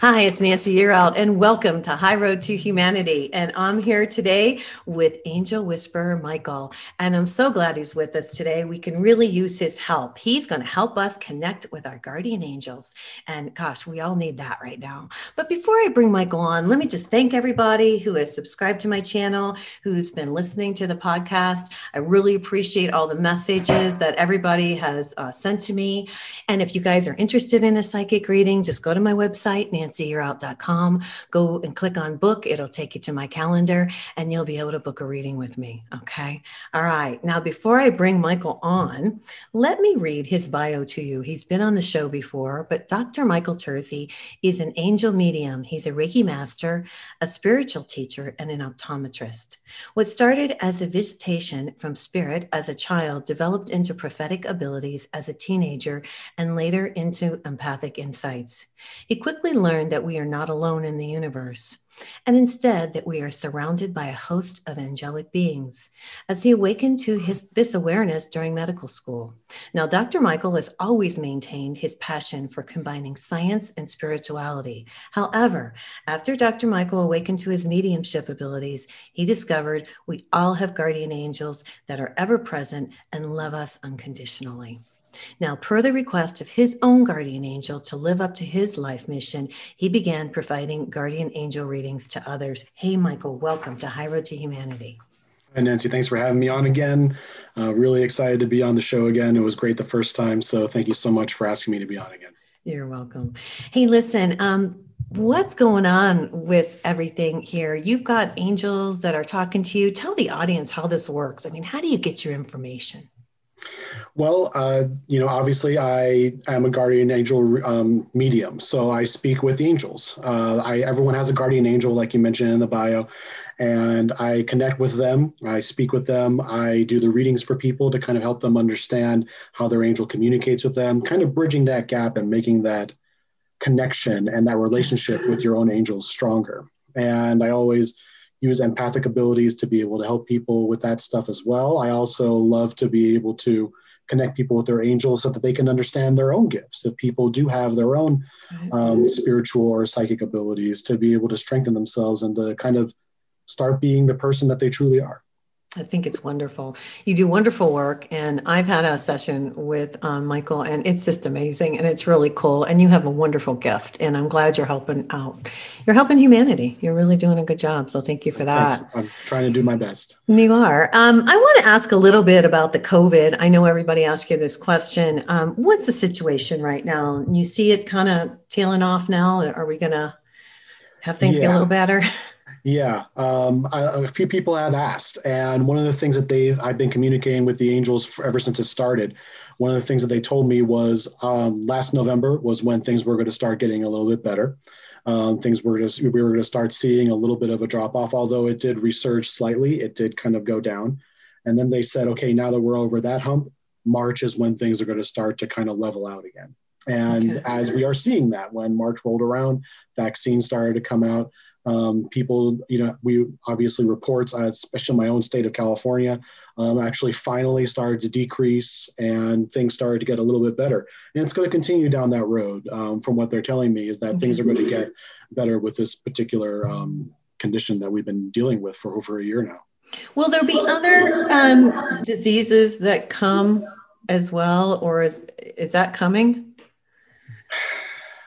Hi, it's Nancy Yearout, and welcome to High Road to Humanity. And I'm here today with Angel Whisperer Michael. And I'm so glad he's with us today. We can really use his help. He's going to help us connect with our guardian angels. And gosh, we all need that right now. But before I bring Michael on, let me just thank everybody who has subscribed to my channel, who's been listening to the podcast. I really appreciate all the messages that everybody has uh, sent to me. And if you guys are interested in a psychic reading, just go to my website, Nancy nancyyearout.com. Go and click on book. It'll take you to my calendar and you'll be able to book a reading with me. Okay. All right. Now, before I bring Michael on, let me read his bio to you. He's been on the show before, but Dr. Michael Terzi is an angel medium. He's a Reiki master, a spiritual teacher, and an optometrist. What started as a visitation from spirit as a child developed into prophetic abilities as a teenager and later into empathic insights. He quickly learned that we are not alone in the universe, and instead that we are surrounded by a host of angelic beings as he awakened to his, this awareness during medical school. Now, Dr. Michael has always maintained his passion for combining science and spirituality. However, after Dr. Michael awakened to his mediumship abilities, he discovered we all have guardian angels that are ever present and love us unconditionally. Now, per the request of his own guardian angel to live up to his life mission, he began providing guardian angel readings to others. Hey, Michael, welcome to High Road to Humanity. Hi, Nancy. Thanks for having me on again. Uh, really excited to be on the show again. It was great the first time. So, thank you so much for asking me to be on again. You're welcome. Hey, listen, um, what's going on with everything here? You've got angels that are talking to you. Tell the audience how this works. I mean, how do you get your information? Well, uh, you know, obviously, I am a guardian angel um, medium, so I speak with angels. Uh, I everyone has a guardian angel, like you mentioned in the bio, and I connect with them. I speak with them. I do the readings for people to kind of help them understand how their angel communicates with them, kind of bridging that gap and making that connection and that relationship with your own angels stronger. And I always use empathic abilities to be able to help people with that stuff as well. I also love to be able to connect people with their angels so that they can understand their own gifts. If people do have their own um, spiritual or psychic abilities, to be able to strengthen themselves and to kind of start being the person that they truly are. I think it's wonderful. You do wonderful work, and I've had a session with um, Michael, and it's just amazing, and it's really cool. And you have a wonderful gift, and I'm glad you're helping out. You're helping humanity. You're really doing a good job. So thank you for that. Thanks. I'm trying to do my best. You are. Um, I want to ask a little bit about the COVID. I know everybody asks you this question. Um, what's the situation right now? You see it kind of tailing off now. Are we going to have things yeah. get a little better? Yeah, um, I, a few people have asked, and one of the things that they I've been communicating with the Angels ever since it started. One of the things that they told me was um, last November was when things were going to start getting a little bit better. Um, things were just we were going to start seeing a little bit of a drop off, although it did resurge slightly. It did kind of go down, and then they said, okay, now that we're over that hump, March is when things are going to start to kind of level out again. And okay. as we are seeing that, when March rolled around, vaccines started to come out um, people, you know, we obviously reports, uh, especially my own state of California, um, actually finally started to decrease and things started to get a little bit better. And it's going to continue down that road. Um, from what they're telling me, is that things are going to get better with this particular um, condition that we've been dealing with for over a year now. Will there be other um, diseases that come as well, or is is that coming?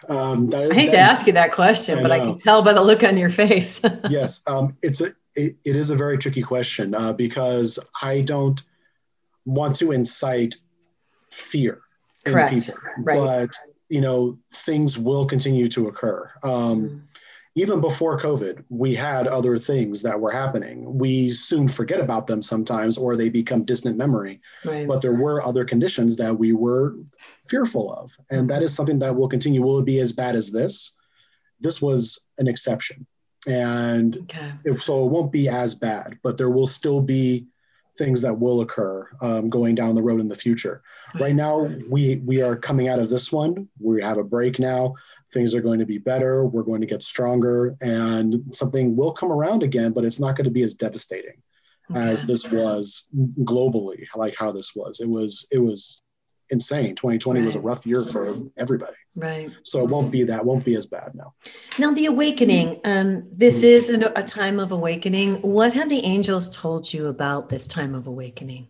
Um, that, I hate that, to ask you that question, I but I can tell by the look on your face. yes, um, it's a it, it is a very tricky question uh, because I don't want to incite fear Correct. in people, right. but you know things will continue to occur. Um, mm even before COVID, we had other things that were happening. We soon forget about them sometimes, or they become distant memory. Right. But there were other conditions that we were fearful of. And that is something that will continue. Will it be as bad as this? this was an exception. And okay. it, so it won't be as bad, but there will still be things that will occur um, going down the road in the future. Right now, we we are coming out of this one. We have a break now. Things are going to be better. We're going to get stronger, and something will come around again, but it's not going to be as devastating okay. as this was globally. Like how this was. It was it was insane. 2020 right. was a rough year for everybody. Right. So it won't be that, won't be as bad now. Now, the awakening, um, this mm-hmm. is a, a time of awakening. What have the angels told you about this time of awakening?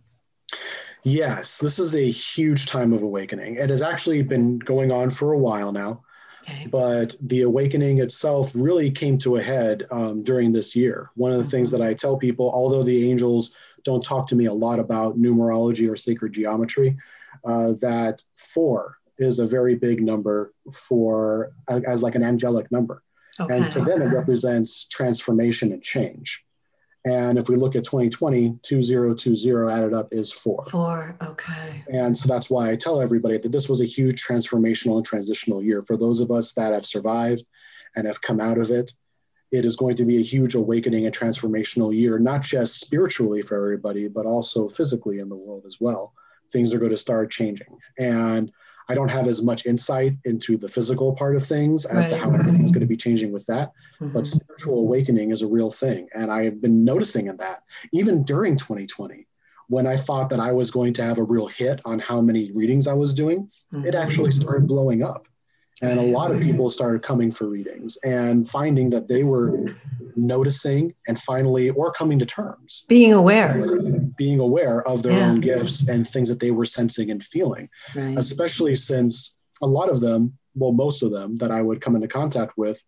Yes, this is a huge time of awakening. It has actually been going on for a while now. Okay. But the awakening itself really came to a head um, during this year. One of the mm-hmm. things that I tell people, although the angels don't talk to me a lot about numerology or sacred geometry, uh, that four is a very big number for as like an angelic number. Okay. And to them, it represents transformation and change. And if we look at 2020, 2020 added up is four. Four, okay. And so that's why I tell everybody that this was a huge transformational and transitional year. For those of us that have survived and have come out of it, it is going to be a huge awakening and transformational year, not just spiritually for everybody, but also physically in the world as well. Things are going to start changing. And I don't have as much insight into the physical part of things as right. to how everything's going to be changing with that. Mm-hmm. But spiritual awakening is a real thing. And I have been noticing in that even during 2020, when I thought that I was going to have a real hit on how many readings I was doing, mm-hmm. it actually started blowing up. And a lot of people started coming for readings and finding that they were noticing and finally, or coming to terms. Being aware. Being aware of their yeah. own gifts and things that they were sensing and feeling. Right. Especially since a lot of them, well, most of them that I would come into contact with,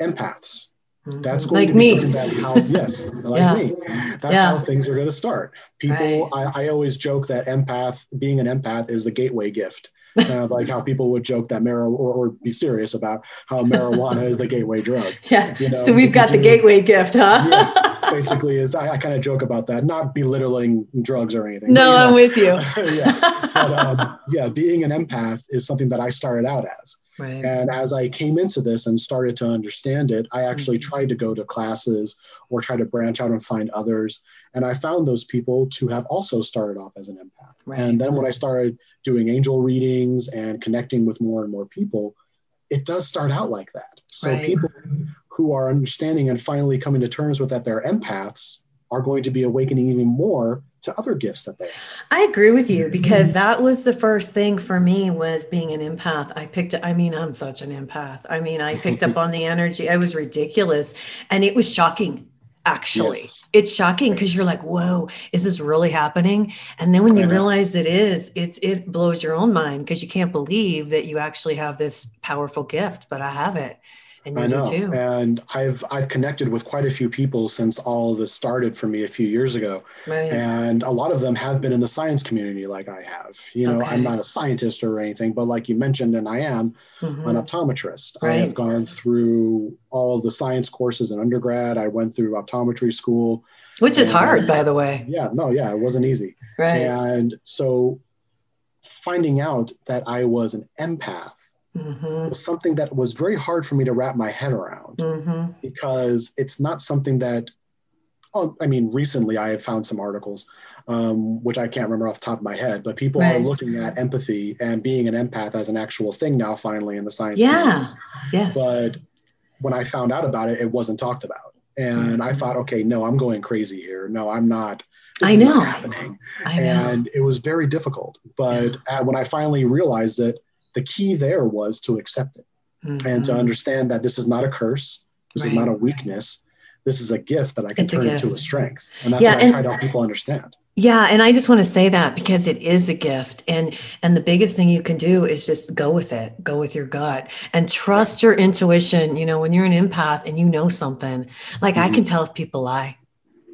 empaths. Mm-hmm. That's going like to be me. that how yes, like yeah. me. That's yeah. how things are going to start. People, right. I, I always joke that empath, being an empath, is the gateway gift kind of like how people would joke that marijuana or, or, be serious about how marijuana is the gateway drug. Yeah. You know, so we've got the gateway gift, huh? yeah, basically, is I, I, kind of joke about that, not belittling drugs or anything. No, but, I'm know, with you. yeah. But, um, yeah, being an empath is something that I started out as. Right. And as I came into this and started to understand it, I actually mm-hmm. tried to go to classes or try to branch out and find others. And I found those people to have also started off as an empath. Right. And then when I started doing angel readings and connecting with more and more people, it does start out like that. So right. people who are understanding and finally coming to terms with that they're empaths are going to be awakening even more to other gifts that they have. I agree with you mm-hmm. because that was the first thing for me was being an empath. I picked I mean, I'm such an empath. I mean, I picked up on the energy. I was ridiculous and it was shocking actually. Yes. It's shocking because you're like, whoa, is this really happening? And then when you realize it is, it's it blows your own mind because you can't believe that you actually have this powerful gift, but I have it. And I know. Too. And I've I've connected with quite a few people since all this started for me a few years ago. Right. And a lot of them have been in the science community like I have. You know, okay. I'm not a scientist or anything, but like you mentioned, and I am mm-hmm. an optometrist. Right. I have gone through all the science courses in undergrad. I went through optometry school. Which is hard, by the way. Yeah, no, yeah, it wasn't easy. Right. And so finding out that I was an empath mm-hmm. was something that was very hard for me to wrap my head around mm-hmm. because it's not something that oh, I mean, recently I have found some articles, um, which I can't remember off the top of my head, but people right. are looking at empathy and being an empath as an actual thing now, finally, in the science. Yeah. Community. Yes. But when I found out about it, it wasn't talked about. And mm-hmm. I thought, okay, no, I'm going crazy here. No, I'm not. I know. happening. I know. And it was very difficult. But yeah. when I finally realized it, the key there was to accept it mm-hmm. and to understand that this is not a curse, this right. is not a weakness, this is a gift that I can it's turn into a strength. And that's yeah, what I try to help people understand. Yeah, and I just want to say that because it is a gift and and the biggest thing you can do is just go with it. Go with your gut and trust your intuition, you know, when you're an empath and you know something. Like mm-hmm. I can tell if people lie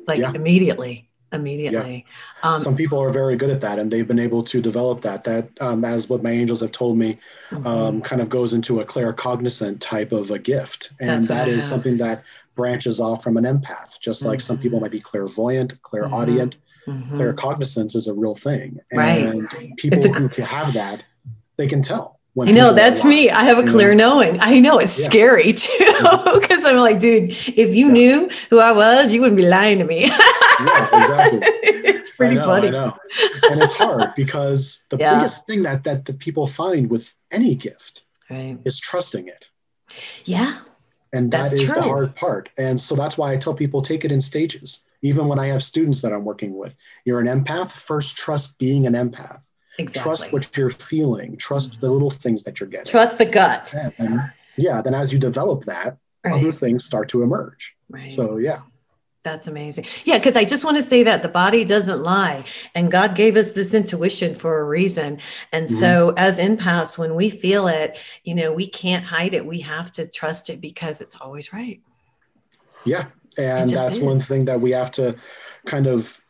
like yeah. immediately immediately. Yeah. Um, Some people are very good at that, and they've been able to develop that. That, um, as what my angels have told me, mm-hmm. um, kind of goes into a claircognizant type of a gift, and that is something that branches off from an empath. Just like mm-hmm. some people mm-hmm. might be clairvoyant, clairaudient. Mm-hmm. mm-hmm. Claircognizance is a real thing, and right. people who have that, they can tell. I know that's me. I have a clear knowing. I know it's yeah. scary too, because I'm like, dude, if you yeah. knew who I was, you wouldn't be lying to me. yeah, exactly. it's pretty I know, funny. I know, and it's hard because the yeah. biggest thing that that the people find with any gift right. is trusting it. Yeah, and that that's is true. the hard part. And so that's why I tell people take it in stages. Even when I have students that I'm working with, you're an empath. First, trust being an empath Exactly. Trust what you're feeling. Trust the mm-hmm. little things that you're getting. Trust the gut. And, yeah. Then as you develop that, right. other things start to emerge. Right. So yeah. That's amazing. Yeah, because I just want to say that the body doesn't lie. And God gave us this intuition for a reason. And mm-hmm. so, as empaths, when we feel it, you know, we can't hide it. We have to trust it because it's always right. Yeah. And that's is. one thing that we have to kind of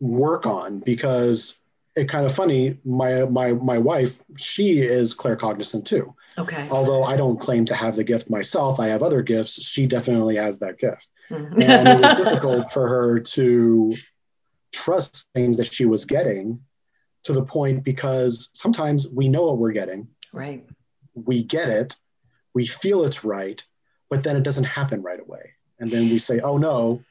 work on because it kind of funny. My my my wife, she is claircognizant too. Okay. Although I don't claim to have the gift myself, I have other gifts. She definitely has that gift, mm-hmm. and it was difficult for her to trust things that she was getting to the point because sometimes we know what we're getting. Right. We get it, we feel it's right, but then it doesn't happen right away, and then we say, "Oh no,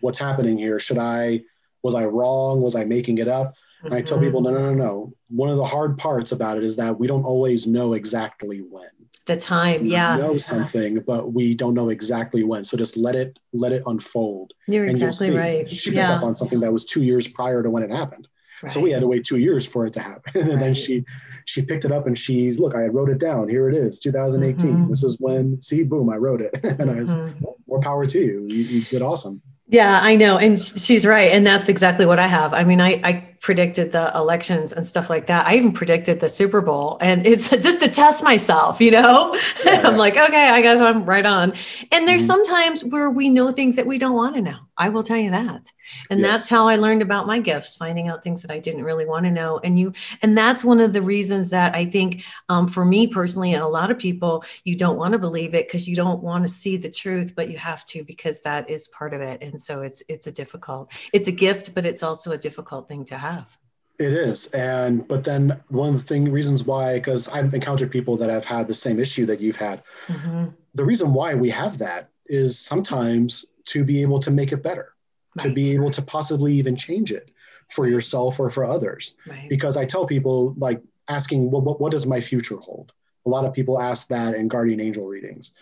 what's happening here? Should I?" Was I wrong? Was I making it up? And I tell people, no, no, no, no. One of the hard parts about it is that we don't always know exactly when. The time, yeah. know something, but we don't know exactly when. So just let it let it unfold. You're and exactly right. She picked yeah. up on something that was two years prior to when it happened. Right. So we had to wait two years for it to happen. and right. then she she picked it up and she look, I wrote it down. Here it is, 2018. Mm-hmm. This is when see, boom, I wrote it. and I was mm-hmm. more power to you. You, you did awesome. Yeah, I know. And she's right. And that's exactly what I have. I mean, I, I predicted the elections and stuff like that. I even predicted the Super Bowl and it's just to test myself, you know? Yeah. I'm like, okay, I guess I'm right on. And there's mm-hmm. sometimes where we know things that we don't want to know. I will tell you that. And yes. that's how I learned about my gifts, finding out things that I didn't really want to know. And you, and that's one of the reasons that I think um, for me personally, and a lot of people, you don't want to believe it because you don't want to see the truth, but you have to because that is part of it. And so it's, it's a difficult, it's a gift, but it's also a difficult thing to have. It is, and but then one of the thing reasons why, because I've encountered people that have had the same issue that you've had. Mm-hmm. The reason why we have that is sometimes to be able to make it better, right. to be able to possibly even change it for yourself or for others. Right. Because I tell people like asking, well, what, what does my future hold? A lot of people ask that in guardian angel readings.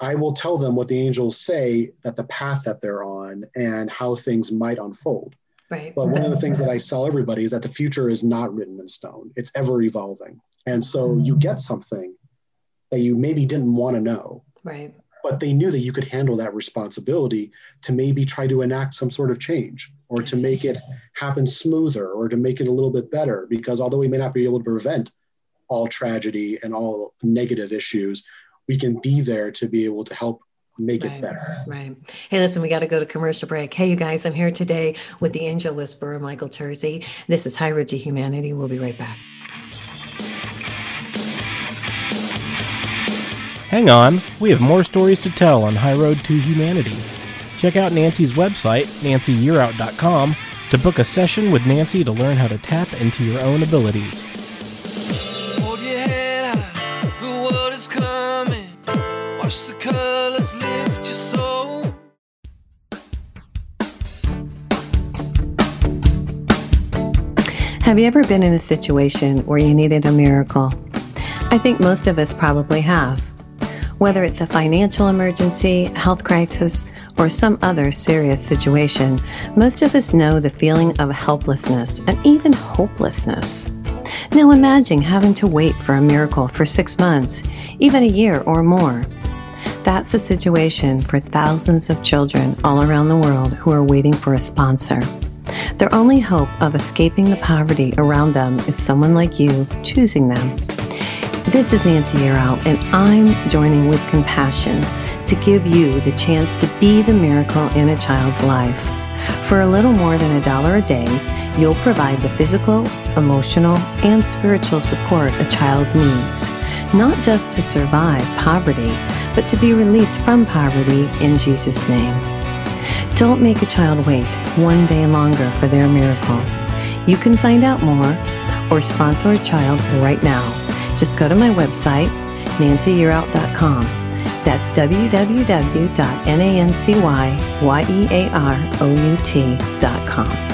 I will tell them what the angels say that the path that they're on and how things might unfold. Right. But one of the things that I tell everybody is that the future is not written in stone. It's ever evolving. And so you mm-hmm. get something that you maybe didn't want to know. Right. But they knew that you could handle that responsibility to maybe try to enact some sort of change or to make it happen smoother or to make it a little bit better. Because although we may not be able to prevent all tragedy and all negative issues, we can be there to be able to help make right, it better. Right. Hey, listen, we got to go to commercial break. Hey, you guys, I'm here today with the angel whisperer, Michael Terzi. This is High Road to Humanity. We'll be right back. Hang on, we have more stories to tell on High Road to Humanity. Check out Nancy's website, nancyyearout.com, to book a session with Nancy to learn how to tap into your own abilities. Have you ever been in a situation where you needed a miracle? I think most of us probably have. Whether it's a financial emergency, health crisis, or some other serious situation, most of us know the feeling of helplessness and even hopelessness. Now imagine having to wait for a miracle for six months, even a year or more. That's the situation for thousands of children all around the world who are waiting for a sponsor. Their only hope of escaping the poverty around them is someone like you choosing them. This is Nancy Yearout, and I'm joining with compassion to give you the chance to be the miracle in a child's life. For a little more than a dollar a day, you'll provide the physical, emotional, and spiritual support a child needs, not just to survive poverty, but to be released from poverty in Jesus' name. Don't make a child wait one day longer for their miracle. You can find out more or sponsor a child right now just go to my website, nancyyearout.com. That's www.nancyyearout.com.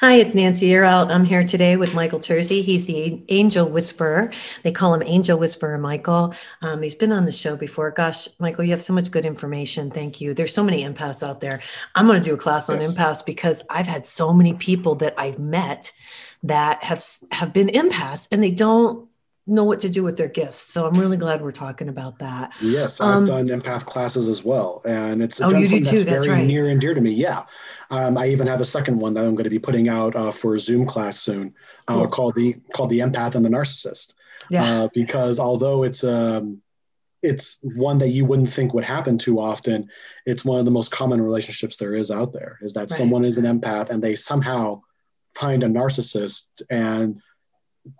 Hi, it's Nancy Yearout. I'm here today with Michael Terzi. He's the angel whisperer. They call him Angel Whisperer Michael. Um, he's been on the show before. Gosh, Michael, you have so much good information. Thank you. There's so many empaths out there. I'm going to do a class on empaths because I've had so many people that I've met that have have been empaths and they don't know what to do with their gifts. So I'm really glad we're talking about that. Yes, I've um, done empath classes as well, and it's oh, you do too. That's, that's very right. near and dear to me. Yeah, um, I even have a second one that I'm going to be putting out uh, for a Zoom class soon, uh, cool. uh, called the called the empath and the narcissist. Yeah. Uh, because although it's um, it's one that you wouldn't think would happen too often, it's one of the most common relationships there is out there. Is that right. someone is an empath and they somehow find a narcissist and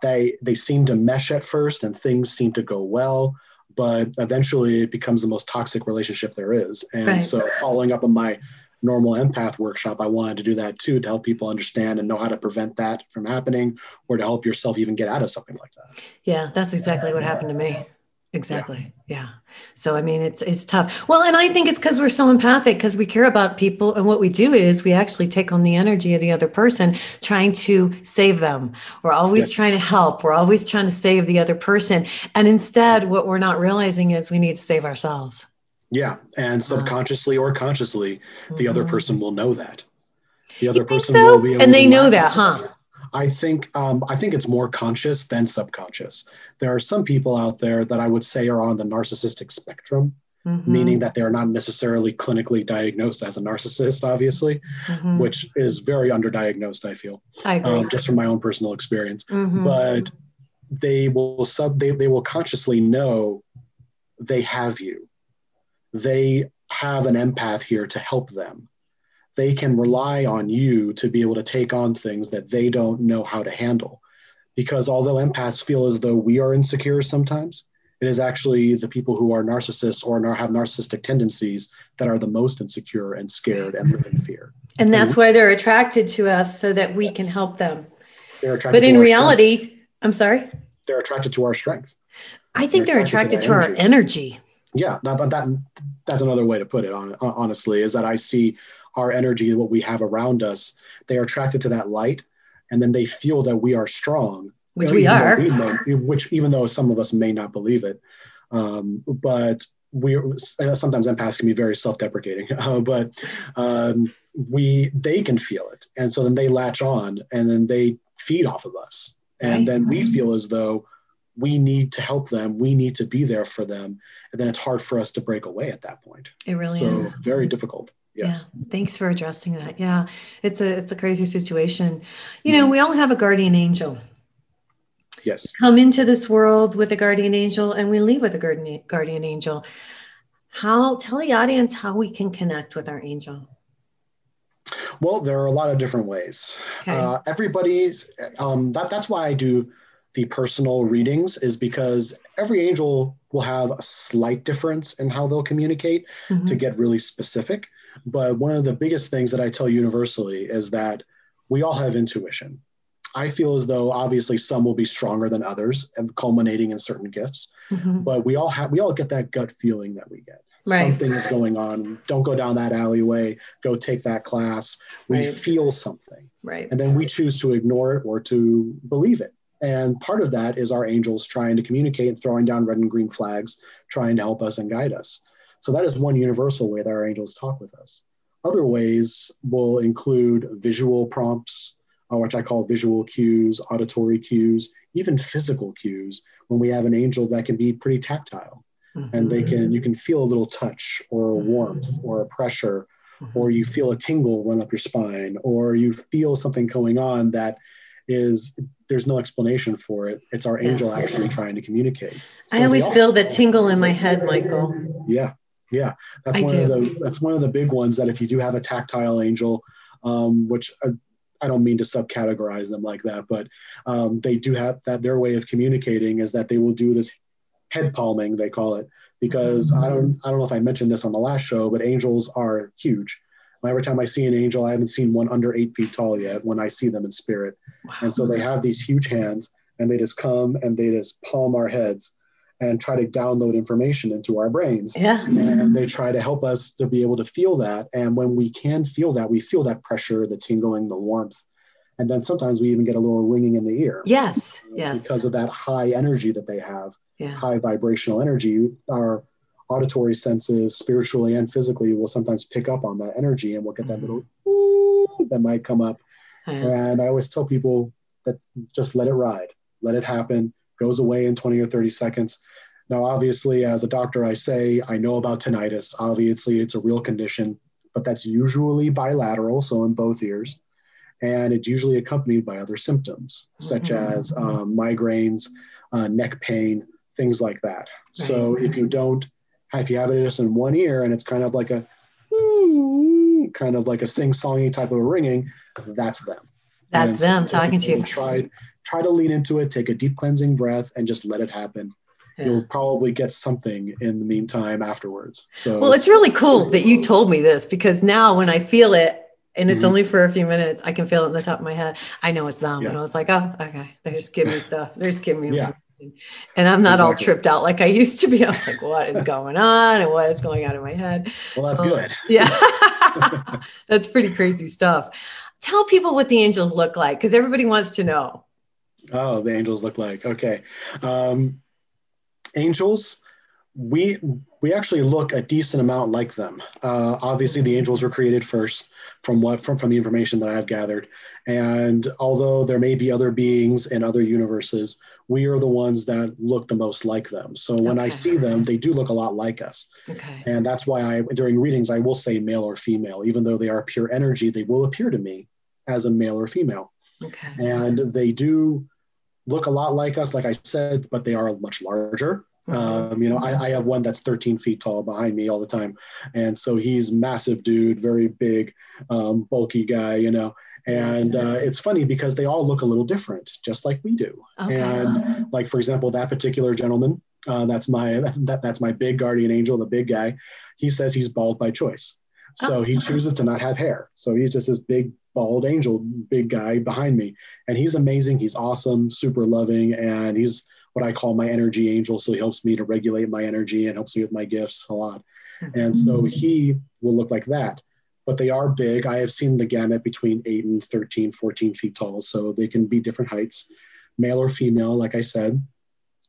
they they seem to mesh at first and things seem to go well but eventually it becomes the most toxic relationship there is. And right. so following up on my normal empath workshop i wanted to do that too to help people understand and know how to prevent that from happening or to help yourself even get out of something like that. Yeah that's exactly what happened to me exactly. Yeah. yeah. so i mean it's it's tough. Well and i think it's because we're so empathic because we care about people and what we do is we actually take on the energy of the other person trying to save them. We're always yes. trying to help. We're always trying to save the other person. And instead what we're not realizing is we need to save ourselves. Yeah. And subconsciously or consciously the mm-hmm. other person will know that. The other person so? will be and they know that huh I think um, I think it's more conscious than subconscious. There are some people out there that I would say are on the narcissistic spectrum, mm-hmm. meaning that they are not necessarily clinically diagnosed as a narcissist, obviously, mm-hmm. which is very underdiagnosed. I feel, I agree. Um, just from my own personal experience. Mm-hmm. But they will sub they, they will consciously know they have you. They have an empath here to help them they can rely on you to be able to take on things that they don't know how to handle. Because although empaths feel as though we are insecure sometimes, it is actually the people who are narcissists or have narcissistic tendencies that are the most insecure and scared and live in fear. And that's and, why they're attracted to us so that we yes. can help them. They're attracted but in reality, strength. I'm sorry? They're attracted to our strength. I think they're, they're attracted, to, to our energy. Yeah, that, that, that's another way to put it on, honestly, is that I see our energy, what we have around us, they are attracted to that light, and then they feel that we are strong, which we are. We may, which even though some of us may not believe it, um, but we sometimes empaths can be very self-deprecating, uh, but um, we they can feel it, and so then they latch on, and then they feed off of us, and right. then we feel as though we need to help them we need to be there for them and then it's hard for us to break away at that point. It really so is. very difficult Yes. Yeah. Thanks for addressing that. Yeah. It's a it's a crazy situation. You know, we all have a guardian angel. Yes. Come into this world with a guardian angel and we leave with a guardian guardian angel. How tell the audience how we can connect with our angel. Well, there are a lot of different ways. Okay. Uh, everybody's um, that that's why I do the personal readings is because every angel will have a slight difference in how they'll communicate mm-hmm. to get really specific. But one of the biggest things that I tell universally is that we all have intuition. I feel as though obviously some will be stronger than others, and culminating in certain gifts. Mm-hmm. But we all have we all get that gut feeling that we get. Right. Something is going on. Don't go down that alleyway. Go take that class. We right. feel something. Right. And then we choose to ignore it or to believe it. And part of that is our angels trying to communicate and throwing down red and green flags, trying to help us and guide us. So that is one universal way that our angels talk with us. Other ways will include visual prompts, uh, which I call visual cues, auditory cues, even physical cues. When we have an angel that can be pretty tactile, mm-hmm. and they can you can feel a little touch or a warmth or a pressure mm-hmm. or you feel a tingle run up your spine, or you feel something going on that is there's no explanation for it. It's our angel yeah. actually trying to communicate. So I always feel the tingle in my head, Michael. Yeah, yeah, that's I one do. of the that's one of the big ones. That if you do have a tactile angel, um, which I, I, don't mean to subcategorize them like that, but um, they do have that. Their way of communicating is that they will do this head palming, they call it, because I don't I don't know if I mentioned this on the last show, but angels are huge. Every time I see an angel, I haven't seen one under eight feet tall yet. When I see them in spirit, wow. and so they have these huge hands, and they just come and they just palm our heads and try to download information into our brains. Yeah. And they try to help us to be able to feel that. And when we can feel that, we feel that pressure, the tingling, the warmth. And then sometimes we even get a little ringing in the ear. Yes. Uh, yes. Because of that high energy that they have, yeah. high vibrational energy. Our auditory senses, spiritually and physically, will sometimes pick up on that energy and we'll get that mm-hmm. little that might come up. And I always tell people that just let it ride, let it happen goes away in 20 or 30 seconds. Now, obviously, as a doctor, I say I know about tinnitus. Obviously, it's a real condition, but that's usually bilateral, so in both ears. And it's usually accompanied by other symptoms, such mm-hmm. as um, migraines, uh, neck pain, things like that. So if you don't, if you have it just in one ear and it's kind of like a kind of like a sing-songy type of ringing, that's them. That's them talking to you. Tried try to lean into it, take a deep cleansing breath, and just let it happen. Yeah. You'll probably get something in the meantime afterwards. So, well, it's really cool that you told me this because now when I feel it, and it's mm-hmm. only for a few minutes, I can feel it in the top of my head. I know it's them, yeah. and I was like, oh, okay, they just give me stuff. They're just giving me. Yeah. And I'm not exactly. all tripped out like I used to be. I was like, what is going on and what is going on in my head? Well, that's so, good. Yeah. that's pretty crazy stuff. Tell people what the angels look like because everybody wants to know. Oh, the angels look like okay. Um, angels, we we actually look a decent amount like them. Uh, obviously, the angels were created first, from what from from the information that I've gathered. And although there may be other beings in other universes, we are the ones that look the most like them. So when okay. I see them, they do look a lot like us. Okay. And that's why I during readings I will say male or female, even though they are pure energy, they will appear to me as a male or female. Okay. And they do look a lot like us, like I said, but they are much larger. Mm-hmm. Um, you know, I, I, have one that's 13 feet tall behind me all the time. And so he's massive dude, very big, um, bulky guy, you know. And uh, it's funny because they all look a little different, just like we do. Okay. And like, for example, that particular gentleman, uh, that's my that, that's my big guardian angel, the big guy. He says he's bald by choice. So oh. he chooses to not have hair. So he's just this big bald angel, big guy behind me. And he's amazing. He's awesome, super loving, and he's what I call my energy angel. So he helps me to regulate my energy and helps me with my gifts a lot. Mm-hmm. And so he will look like that. But they are big. I have seen the gamut between 8 and 13, 14 feet tall. So they can be different heights, male or female, like I said,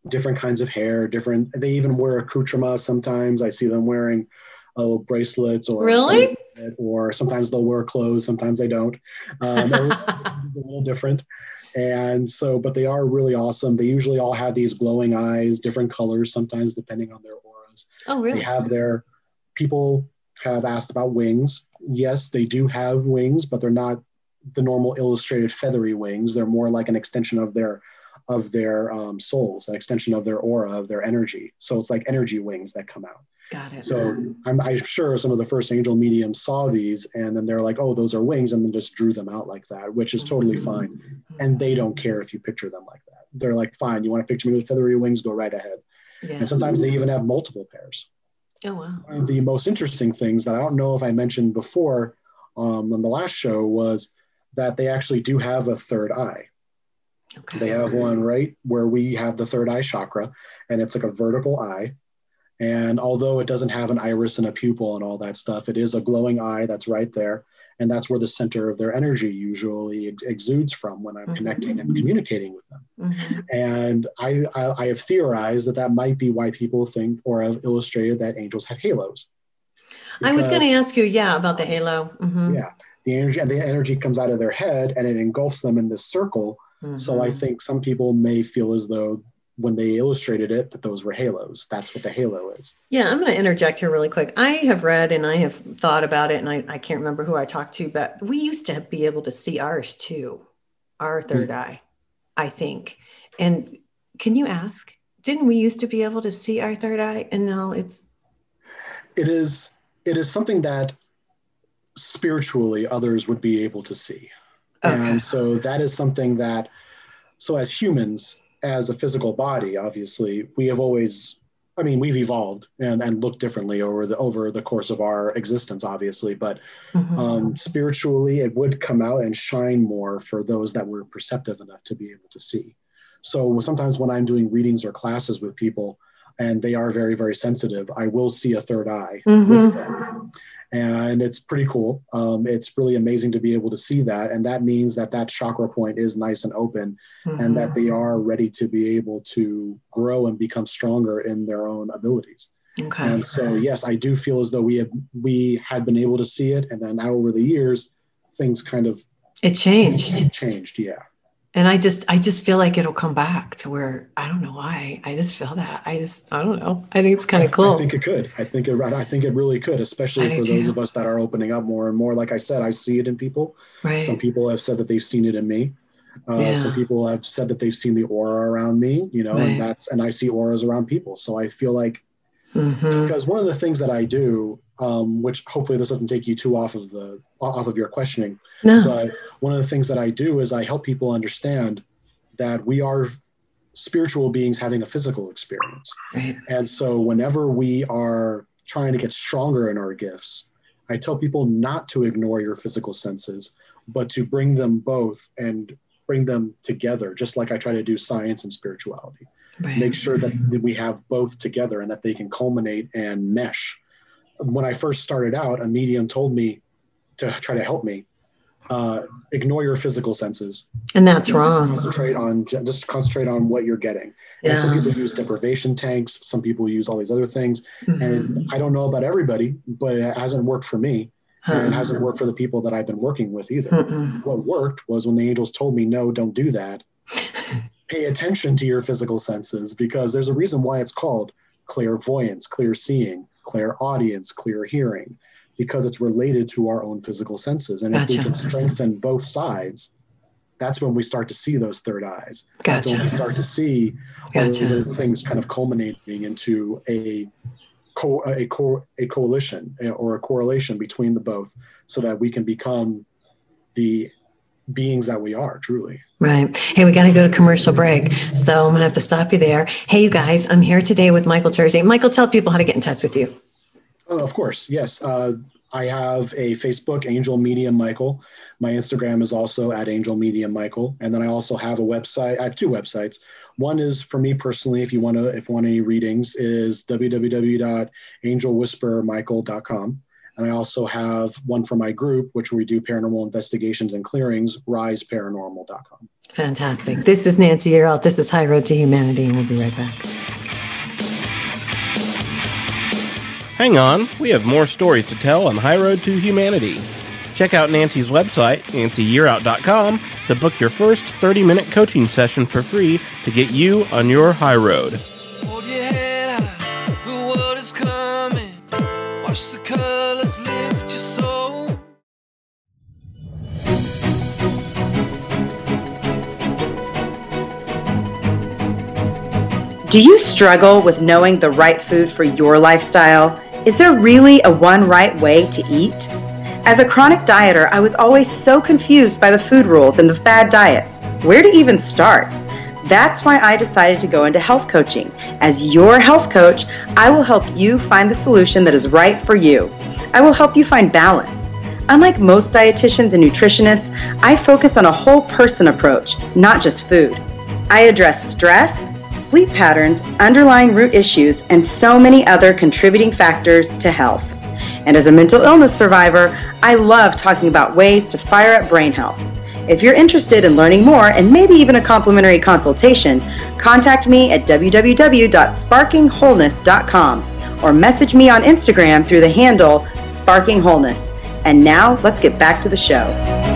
different kinds of hair, different. They even wear accoutrements sometimes. I see them wearing oh, bracelets or really, or sometimes they'll wear clothes, sometimes they don't. Um, a little different. And so, but they are really awesome. They usually all have these glowing eyes, different colors, sometimes depending on their auras. Oh, really? They have their people have asked about wings. Yes, they do have wings, but they're not the normal illustrated feathery wings. They're more like an extension of their of their um, souls, an extension of their aura, of their energy. So it's like energy wings that come out. Got it. So I'm, I'm, sure some of the first angel mediums saw these and then they're like, oh, those are wings, and then just drew them out like that, which is totally fine. And they don't care if you picture them like that. They're like, fine, you want to picture me with feathery wings, go right ahead. Yeah. And sometimes they even have multiple pairs. Oh, wow. One of the most interesting things that I don't know if I mentioned before um, on the last show was that they actually do have a third eye. Okay. They have one right where we have the third eye chakra, and it's like a vertical eye. And although it doesn't have an iris and a pupil and all that stuff, it is a glowing eye that's right there. And that's where the center of their energy usually ex- exudes from when I'm mm-hmm. connecting and communicating with them. Mm-hmm. And I, I, I have theorized that that might be why people think or have illustrated that angels have halos. Because, I was going to ask you, yeah, about the halo. Mm-hmm. Yeah, the energy the energy comes out of their head and it engulfs them in this circle. Mm-hmm. So I think some people may feel as though when they illustrated it that those were halos. That's what the halo is. Yeah, I'm going to interject here really quick. I have read and I have thought about it, and I, I can't remember who I talked to, but we used to be able to see ours too, our 3rd mm eye, I think. And can you ask? Didn't we used to be able to see our third eye, and now it's? It is. It is something that spiritually others would be able to see, okay. and so that is something that. So as humans, as a physical body, obviously, we have always I mean, we've evolved and, and looked differently over the over the course of our existence, obviously. But mm-hmm. um, spiritually, it would come out and shine more for those that were perceptive enough to be able to see. So sometimes when I'm doing readings or classes with people, and they are very very sensitive, I will see a third eye mm-hmm. with them and it's pretty cool. Um, it's really amazing to be able to see that, and that means that that chakra point is nice and open, mm-hmm. and that they are ready to be able to grow and become stronger in their own abilities. Okay. And so, yes, I do feel as though we have we had been able to see it, and then now over the years, things kind of it changed. Changed, yeah and i just i just feel like it'll come back to where i don't know why i just feel that i just i don't know i think it's kind of cool i think it could i think it i think it really could especially for those of us that are opening up more and more like i said i see it in people right some people have said that they've seen it in me uh, yeah. some people have said that they've seen the aura around me you know right. and that's and i see auras around people so i feel like mm-hmm. because one of the things that i do um, which hopefully this doesn't take you too off of the off of your questioning. No. But one of the things that I do is I help people understand that we are spiritual beings having a physical experience. Right. And so whenever we are trying to get stronger in our gifts, I tell people not to ignore your physical senses, but to bring them both and bring them together, just like I try to do science and spirituality. Right. Make sure that we have both together and that they can culminate and mesh when I first started out, a medium told me to try to help me uh, ignore your physical senses. And that's just wrong. Concentrate on just concentrate on what you're getting. Yeah. And some people use deprivation tanks. Some people use all these other things. Mm-hmm. And I don't know about everybody, but it hasn't worked for me. And it hasn't worked for the people that I've been working with either. Mm-mm. What worked was when the angels told me, no, don't do that. Pay attention to your physical senses because there's a reason why it's called clairvoyance, clear seeing clairaudience, clear hearing, because it's related to our own physical senses. And gotcha. if we can strengthen both sides, that's when we start to see those third eyes. Gotcha. That's when we start to see gotcha. those things kind of culminating into a co- a, co- a coalition eh, or a correlation between the both so that we can become the beings that we are truly. Right. Hey, we got to go to commercial break. So I'm going to have to stop you there. Hey, you guys, I'm here today with Michael Terzi. Michael, tell people how to get in touch with you. Oh, of course. Yes. Uh, I have a Facebook, Angel Medium Michael. My Instagram is also at Angel Medium Michael. And then I also have a website. I have two websites. One is for me personally, if you want to, if you want any readings, is www.angelwhispermichael.com, And I also have one for my group, which we do paranormal investigations and clearings, riseparanormal.com. Fantastic. This is Nancy Yearout. This is High Road to Humanity, and we'll be right back. Hang on, we have more stories to tell on High Road to Humanity. Check out Nancy's website, nancyyearout.com, to book your first 30 minute coaching session for free to get you on your high road. Do you struggle with knowing the right food for your lifestyle? Is there really a one right way to eat? As a chronic dieter, I was always so confused by the food rules and the fad diets. Where to even start? That's why I decided to go into health coaching. As your health coach, I will help you find the solution that is right for you. I will help you find balance. Unlike most dietitians and nutritionists, I focus on a whole person approach, not just food. I address stress, sleep patterns, underlying root issues, and so many other contributing factors to health. And as a mental illness survivor, I love talking about ways to fire up brain health. If you're interested in learning more and maybe even a complimentary consultation, contact me at www.sparkingwholeness.com or message me on Instagram through the handle Sparking Wholeness. And now let's get back to the show.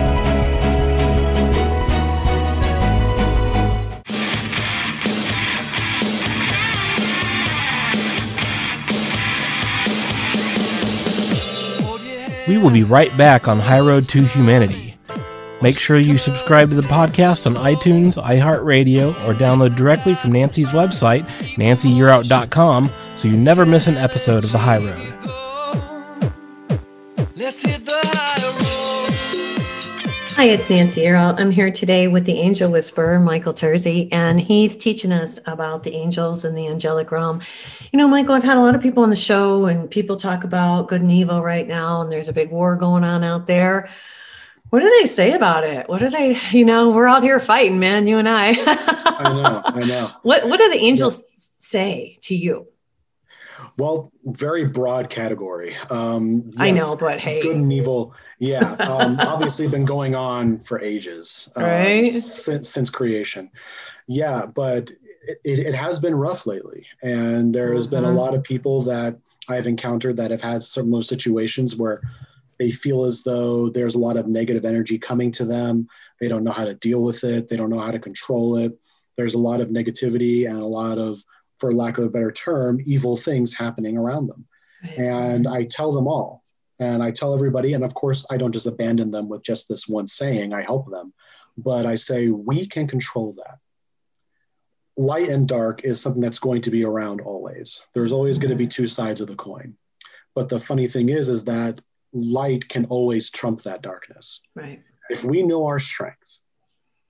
We will be right back on High Road to Humanity. Make sure you subscribe to the podcast on iTunes, iHeartRadio, or download directly from Nancy's website, nancyyearout.com, so you never miss an episode of The High Road. Let's hit the. Hi, it's Nancy Yearout. I'm here today with the angel whisperer, Michael Terzi, and he's teaching us about the angels and the angelic realm. You know, Michael, I've had a lot of people on the show, and people talk about good and evil right now, and there's a big war going on out there what do they say about it? What are they, you know, we're out here fighting, man, you and I. I know, I know. What what do the angels yeah. say to you? Well, very broad category. Um, yes, I know, but hey, good and evil. Yeah, um, obviously been going on for ages, um, right? Since since creation. Yeah, but it, it has been rough lately, and there has mm-hmm. been a mm-hmm. lot of people that I've encountered that have had similar situations where they feel as though there's a lot of negative energy coming to them. They don't know how to deal with it. They don't know how to control it. There's a lot of negativity and a lot of, for lack of a better term, evil things happening around them. And I tell them all. And I tell everybody, and of course, I don't just abandon them with just this one saying, I help them, but I say, we can control that. Light and dark is something that's going to be around always. There's always going to be two sides of the coin. But the funny thing is, is that light can always trump that darkness. Right. If we know our strength,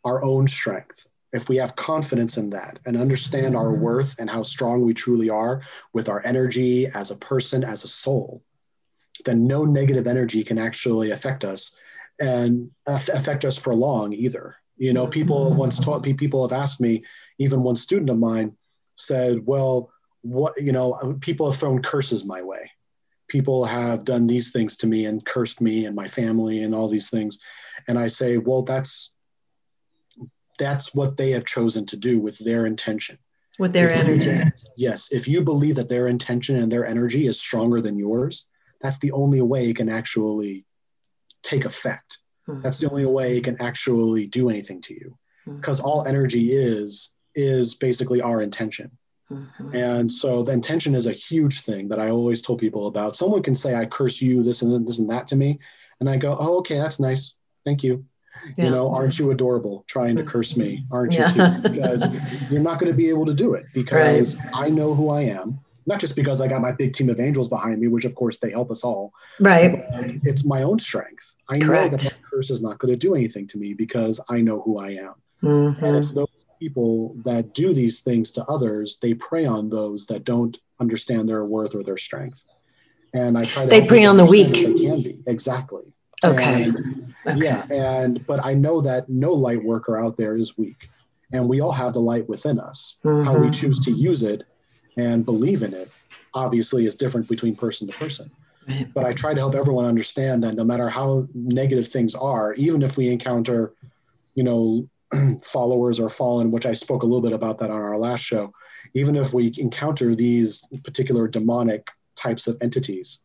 our own strength, if we have confidence in that and understand our mm-hmm. worth and how strong we truly are with our energy as a person, as a soul, then no negative energy can actually affect us and affect us for long either. You know, people have once taught me, people have asked me, even one student of mine said, well, what, you know, people have thrown curses my way. People have done these things to me and cursed me and my family and all these things. And i say well that's that's what they have chosen to do with their intention. With their if energy. You, yes. If you believe that their intention and their energy is stronger than yours that's the only way it can actually take effect mm-hmm. that's the only way it can actually do anything to you because mm-hmm. all energy is is basically our intention Mm-hmm. And so the intention is a huge thing that I always told people about. Someone can say, I curse you, this and this and that to me. And I go, oh, okay, that's nice. Thank you. Yeah. You know, aren't you adorable trying to curse me? Aren't you? Because you're not going to be able to do it because right. I know who I am. Not just because I got my big team of angels behind me, which of course they help us all. Right. It's my own strength. I Correct. know that that curse is not going to do anything to me because I know who I am. Mm-hmm. And it's those people that do these things to others, they prey on those that don't understand their worth or their strength. And I try to they prey on the weak. They can be exactly. Okay. And, okay. Yeah, and but I know that no light worker out there is weak, and we all have the light within us. Mm-hmm. How we mm-hmm. choose to use it and believe in it, obviously, is different between person to person. Right. But I try to help everyone understand that no matter how negative things are, even if we encounter, you know, followers or fallen, which I spoke a little bit about that on our last show, even if we encounter these particular demonic types of entities,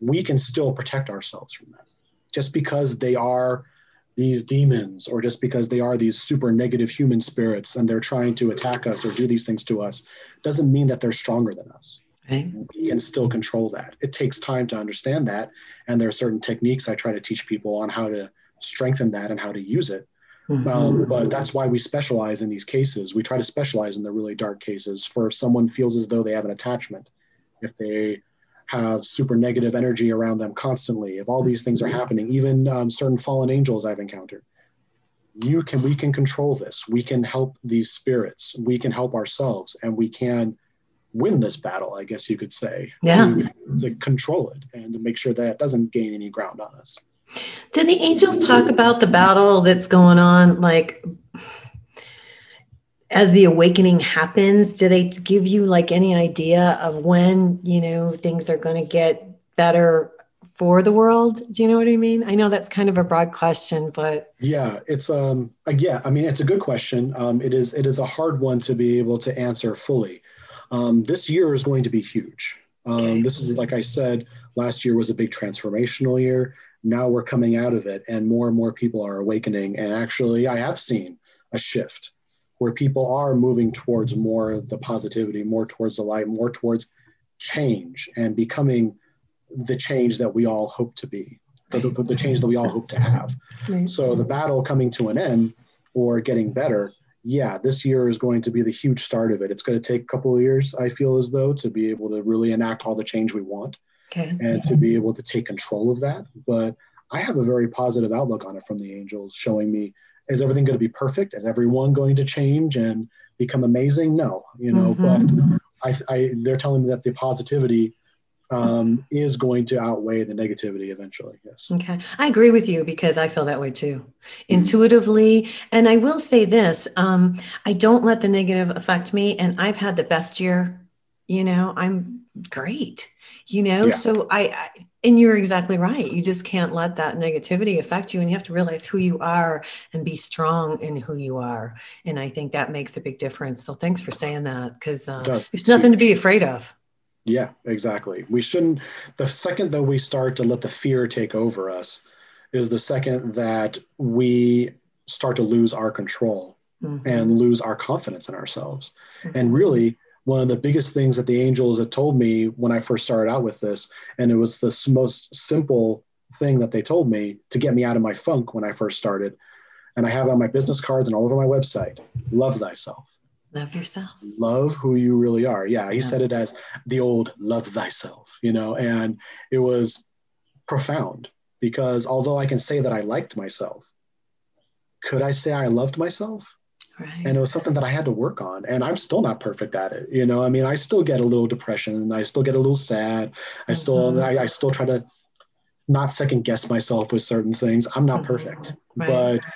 we can still protect ourselves from them. Just because they are these demons or just because they are these super negative human spirits and they're trying to attack us or do these things to us doesn't mean that they're stronger than us. Okay. We can still control that. It takes time to understand that. And there are certain techniques I try to teach people on how to strengthen that and how to use it. Mm-hmm. Um, but that's why we specialize in these cases. We try to specialize in the really dark cases for if someone feels as though they have an attachment, if they have super negative energy around them constantly, if all these things are happening, even um, certain fallen angels I've encountered. You can, we can control this. We can help these spirits. We can help ourselves, and we can win this battle. I guess you could say. Yeah. To, to control it and to make sure that it doesn't gain any ground on us. Did the angels talk about the battle that's going on? Like, as the awakening happens, do they give you like any idea of when, you know, things are going to get better for the world? Do you know what I mean? I know that's kind of a broad question, but yeah, it's um yeah, I mean it's a good question. Um, it is it is a hard one to be able to answer fully. Um, this year is going to be huge. Um, okay. This is like I said, last year was a big transformational year now we're coming out of it and more and more people are awakening and actually i have seen a shift where people are moving towards more the positivity more towards the light more towards change and becoming the change that we all hope to be, the, the, the change that we all hope to have. Right. So the battle coming to an end or getting better, yeah, this year is going to be the huge start of it. It's going to take a couple of years, I feel as though, to be able to really enact all the change we want Okay. and to be able to take control of that. But I have a very positive outlook on it from the angels, showing me is everything going to be perfect? Is everyone going to change and become amazing? No, you know, Mhm. but I, I, they're telling me that the positivity um, is going to outweigh the negativity eventually. Yes. Okay. I agree with you because I feel that way too, intuitively. And I will say this um, I don't let the negative affect me. And I've had the best year. You know, I'm great, you know? Yeah. So I, I, and you're exactly right. You just can't let that negativity affect you. And you have to realize who you are and be strong in who you are. And I think that makes a big difference. So thanks for saying that because uh, does. there's It's nothing to be afraid of. Yeah, exactly. We shouldn't, the second that we start to let the fear take over us is the second that we start to lose our control Mhm. and lose our confidence in ourselves. And really, one of the biggest things that the angels had told me when I first started out with this, and it was the most simple thing that they told me to get me out of my funk when I first started. And I have on my business cards and all over my website love thyself. love yourself. Love who you really are. Yeah, he Yeah. said it as the old love thyself, you know, and it was profound because although I can say that I liked myself, could I say I loved myself? Right. and it was something that I had to work on. And I'm still not perfect at it. You know, I mean, I still get a little depression, and I still get a little sad. I still, Mhm. I, I still try to not second guess myself with certain things. I'm not Mhm. perfect, Right. but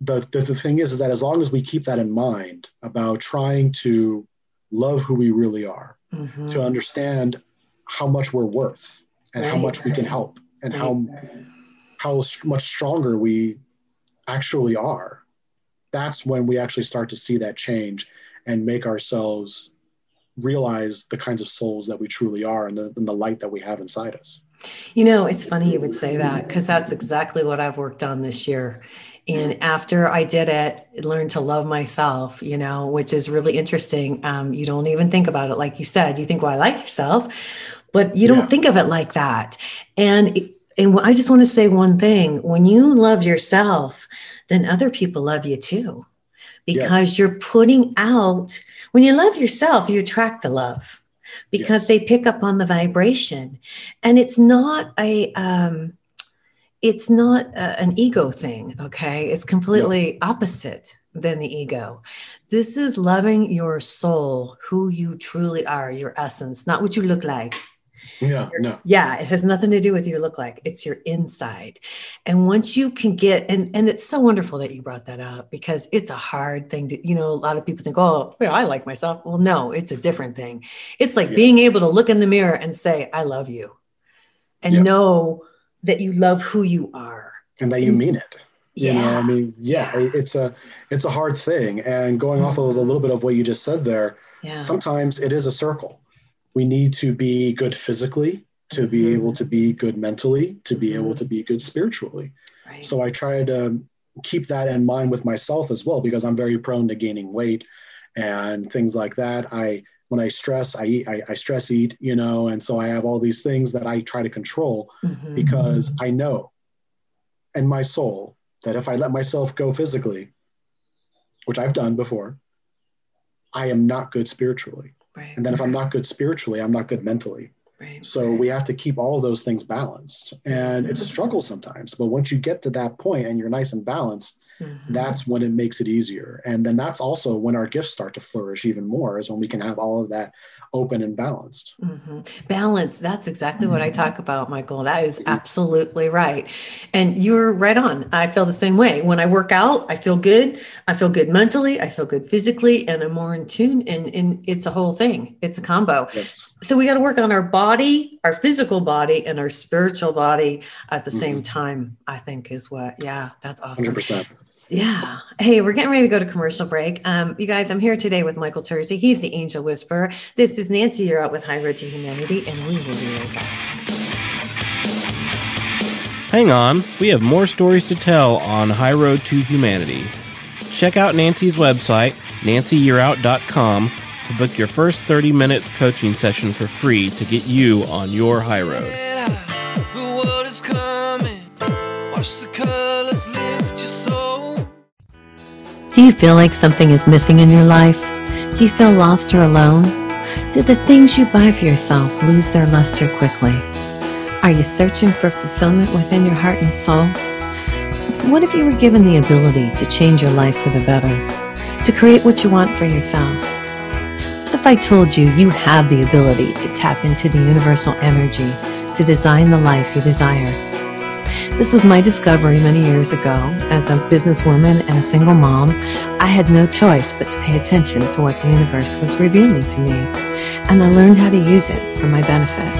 the, the the thing is, is that as long as we keep that in mind about trying to love who we really are, Mhm. to understand how much we're worth and how much we can help, and Right. how how much stronger we actually are, that's when we actually start to see that change and make ourselves realize the kinds of souls that we truly are and the, and the light that we have inside us. You know, it's funny you would say that because that's exactly what I've worked on this year. And after I did it, learned to love myself, you know, which is really interesting. Um, you don't even think about it. Like you said, you think, well, I like yourself, but you Yeah. don't think of it like that. And, it- and I just want to say one thing when you love yourself, then other people love you too, because Yes. you're putting out, when you love yourself, you attract the love because Yes. they pick up on the vibration. And it's not a um it's not a, an ego thing okay? It's completely opposite than the ego. This is loving your soul who you truly are your essence not what you look like Yeah, no. yeah it has nothing to do with you look like it's your inside and once you can get and and it's so wonderful that you brought that up because it's a hard thing to you know a lot of people think oh well i like myself well no it's a different thing it's like being able to look in the mirror and say i love you and Yeah. know that you love who you are And that you mean it. You yeah know, I mean, yeah, Yeah. it's a it's a hard thing. And going off of a little bit of what you just said there, yeah sometimes it is a circle. We need to be good physically, to be Mhm. able to be good mentally, to be able Mhm. to be good spiritually. right So I try to keep that in mind with myself as well because I'm very prone to gaining weight and things like that. I when I stress, I eat, I, I stress eat, you know, and so I have all these things that I try to control Mhm. because I know in my soul that if I let myself go physically, which I've done before, I am not good spiritually. Right And then if I'm not good spiritually, I'm not good mentally. right So we have to keep all those things balanced. And it's a mm-hmm. struggle sometimes. But once you get to that point and you're nice and balanced, Mhm. that's when it makes it easier. And then that's also when our gifts start to flourish even more, is when we can have all of that open and balanced. Mhm. Balance. That's exactly what I talk about, Michael. That is absolutely right. And you're right on. I feel the same way. When I work out, I feel good. I feel good mentally. I feel good physically, and I'm more in tune. And, and it's a whole thing, it's a combo. Yes. So we got to work on our body, our physical body, and our spiritual body at the same time, I think is what, yeah, that's awesome. 100%. Yeah. Hey, we're getting ready to go to commercial break. Um, you guys, I'm here today with Michael Terzi. He's the Angel Whisperer. This is Nancy Yearout with High Road to Humanity, and we will be right back. Hang on, we have more stories to tell on High Road to Humanity. Check out Nancy's website, nancyyearout.com, to book your first 30 minutes coaching session for free to get you on your high road. Do you feel like something is missing in your life? Do you feel lost or alone? Do the things you buy for yourself lose their luster quickly? Are you searching for fulfillment within your heart and soul? What if you were given the ability to change your life for the better? To create what you want for yourself? What if I told you you have the ability to tap into the universal energy to design the life you desire? This was my discovery many years ago. As a businesswoman and a single mom, I had no choice but to pay attention to what the universe was revealing to me, and I learned how to use it for my benefit.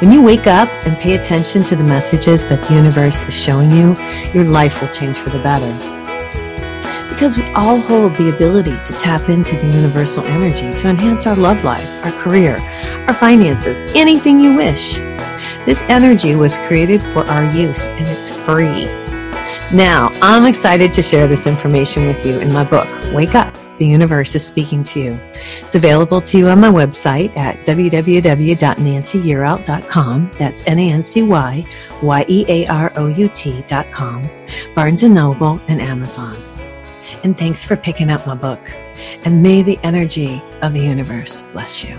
When you wake up and pay attention to the messages that the universe is showing you, your life will change for the better. Because we all hold the ability to tap into the universal energy to enhance our love life, our career, our finances, anything you wish. This energy was created for our use and it's free. Now, I'm excited to share this information with you in my book, Wake Up, The Universe is Speaking to You. It's available to you on my website at www.nancyyearout.com. That's N-A-N-C-Y-Y-E-A-R-O-U-T.com, Barnes & Noble, and Amazon. And thanks for picking up my book. And may the energy of the universe bless you.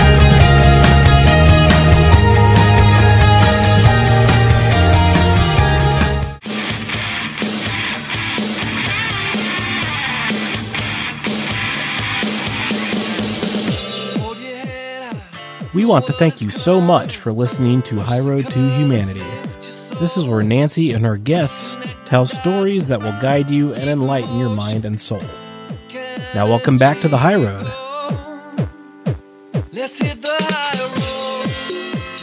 We want to thank you so much for listening to High Road to Humanity. This is where Nancy and her guests tell stories that will guide you and enlighten your mind and soul. Now, welcome back to the High Road.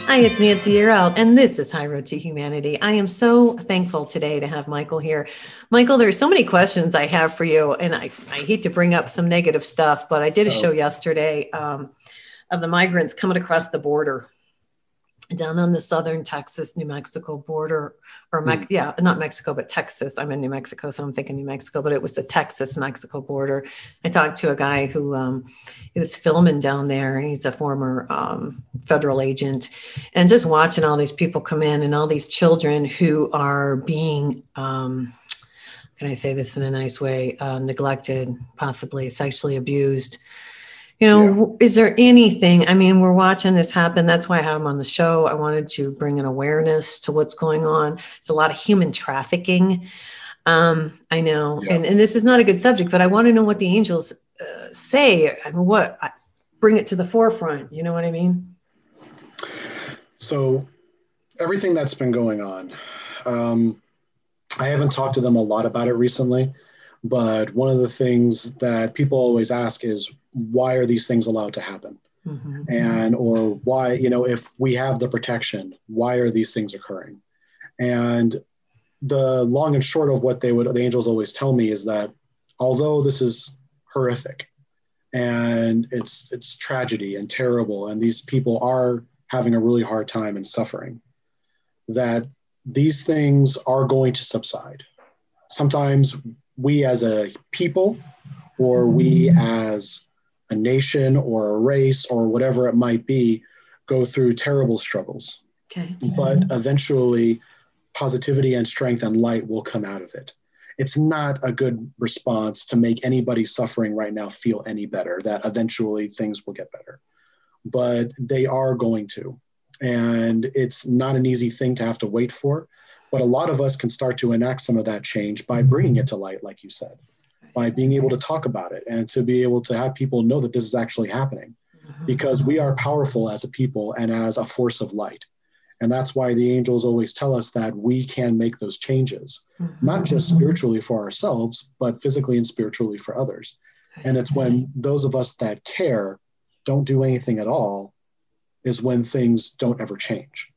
Hi, it's Nancy Yearout, and this is High Road to Humanity. I am so thankful today to have Michael here. Michael, there's so many questions I have for you, and I, I hate to bring up some negative stuff, but I did a show yesterday. Um, of the migrants coming across the border down on the southern Texas, New Mexico border, or Me- mm. yeah, not Mexico, but Texas. I'm in New Mexico, so I'm thinking New Mexico, but it was the Texas Mexico border. I talked to a guy who um, was filming down there, and he's a former um, federal agent, and just watching all these people come in and all these children who are being. Um, can I say this in a nice way? Uh, neglected, possibly sexually abused you know yeah. is there anything i mean we're watching this happen that's why i have him on the show i wanted to bring an awareness to what's going on it's a lot of human trafficking um, i know yeah. and, and this is not a good subject but i want to know what the angels uh, say i mean what I, bring it to the forefront you know what i mean so everything that's been going on um, i haven't talked to them a lot about it recently but one of the things that people always ask is why are these things allowed to happen? Mm-hmm. And or why, you know, if we have the protection, why are these things occurring? And the long and short of what they would the angels always tell me is that although this is horrific and it's it's tragedy and terrible and these people are having a really hard time and suffering that these things are going to subside sometimes we as a people or we as a nation or a race or whatever it might be go through terrible struggles. Okay. But eventually, positivity and strength and light will come out of it. it's not a good response to make anybody suffering right now feel any better, that eventually things will get better. But they are going to. And it's not an easy thing to have to wait for. But a lot of us can start to enact some of that change by bringing it to light, like you said, by being able to talk about it and to be able to have people know that this is actually happening mm-hmm. because we are powerful as a people and as a force of light. And that's why the angels always tell us that we can make those changes, mm-hmm. not just spiritually for ourselves, but physically and spiritually for others. And it's when those of us that care don't do anything at all, is when things don't ever change.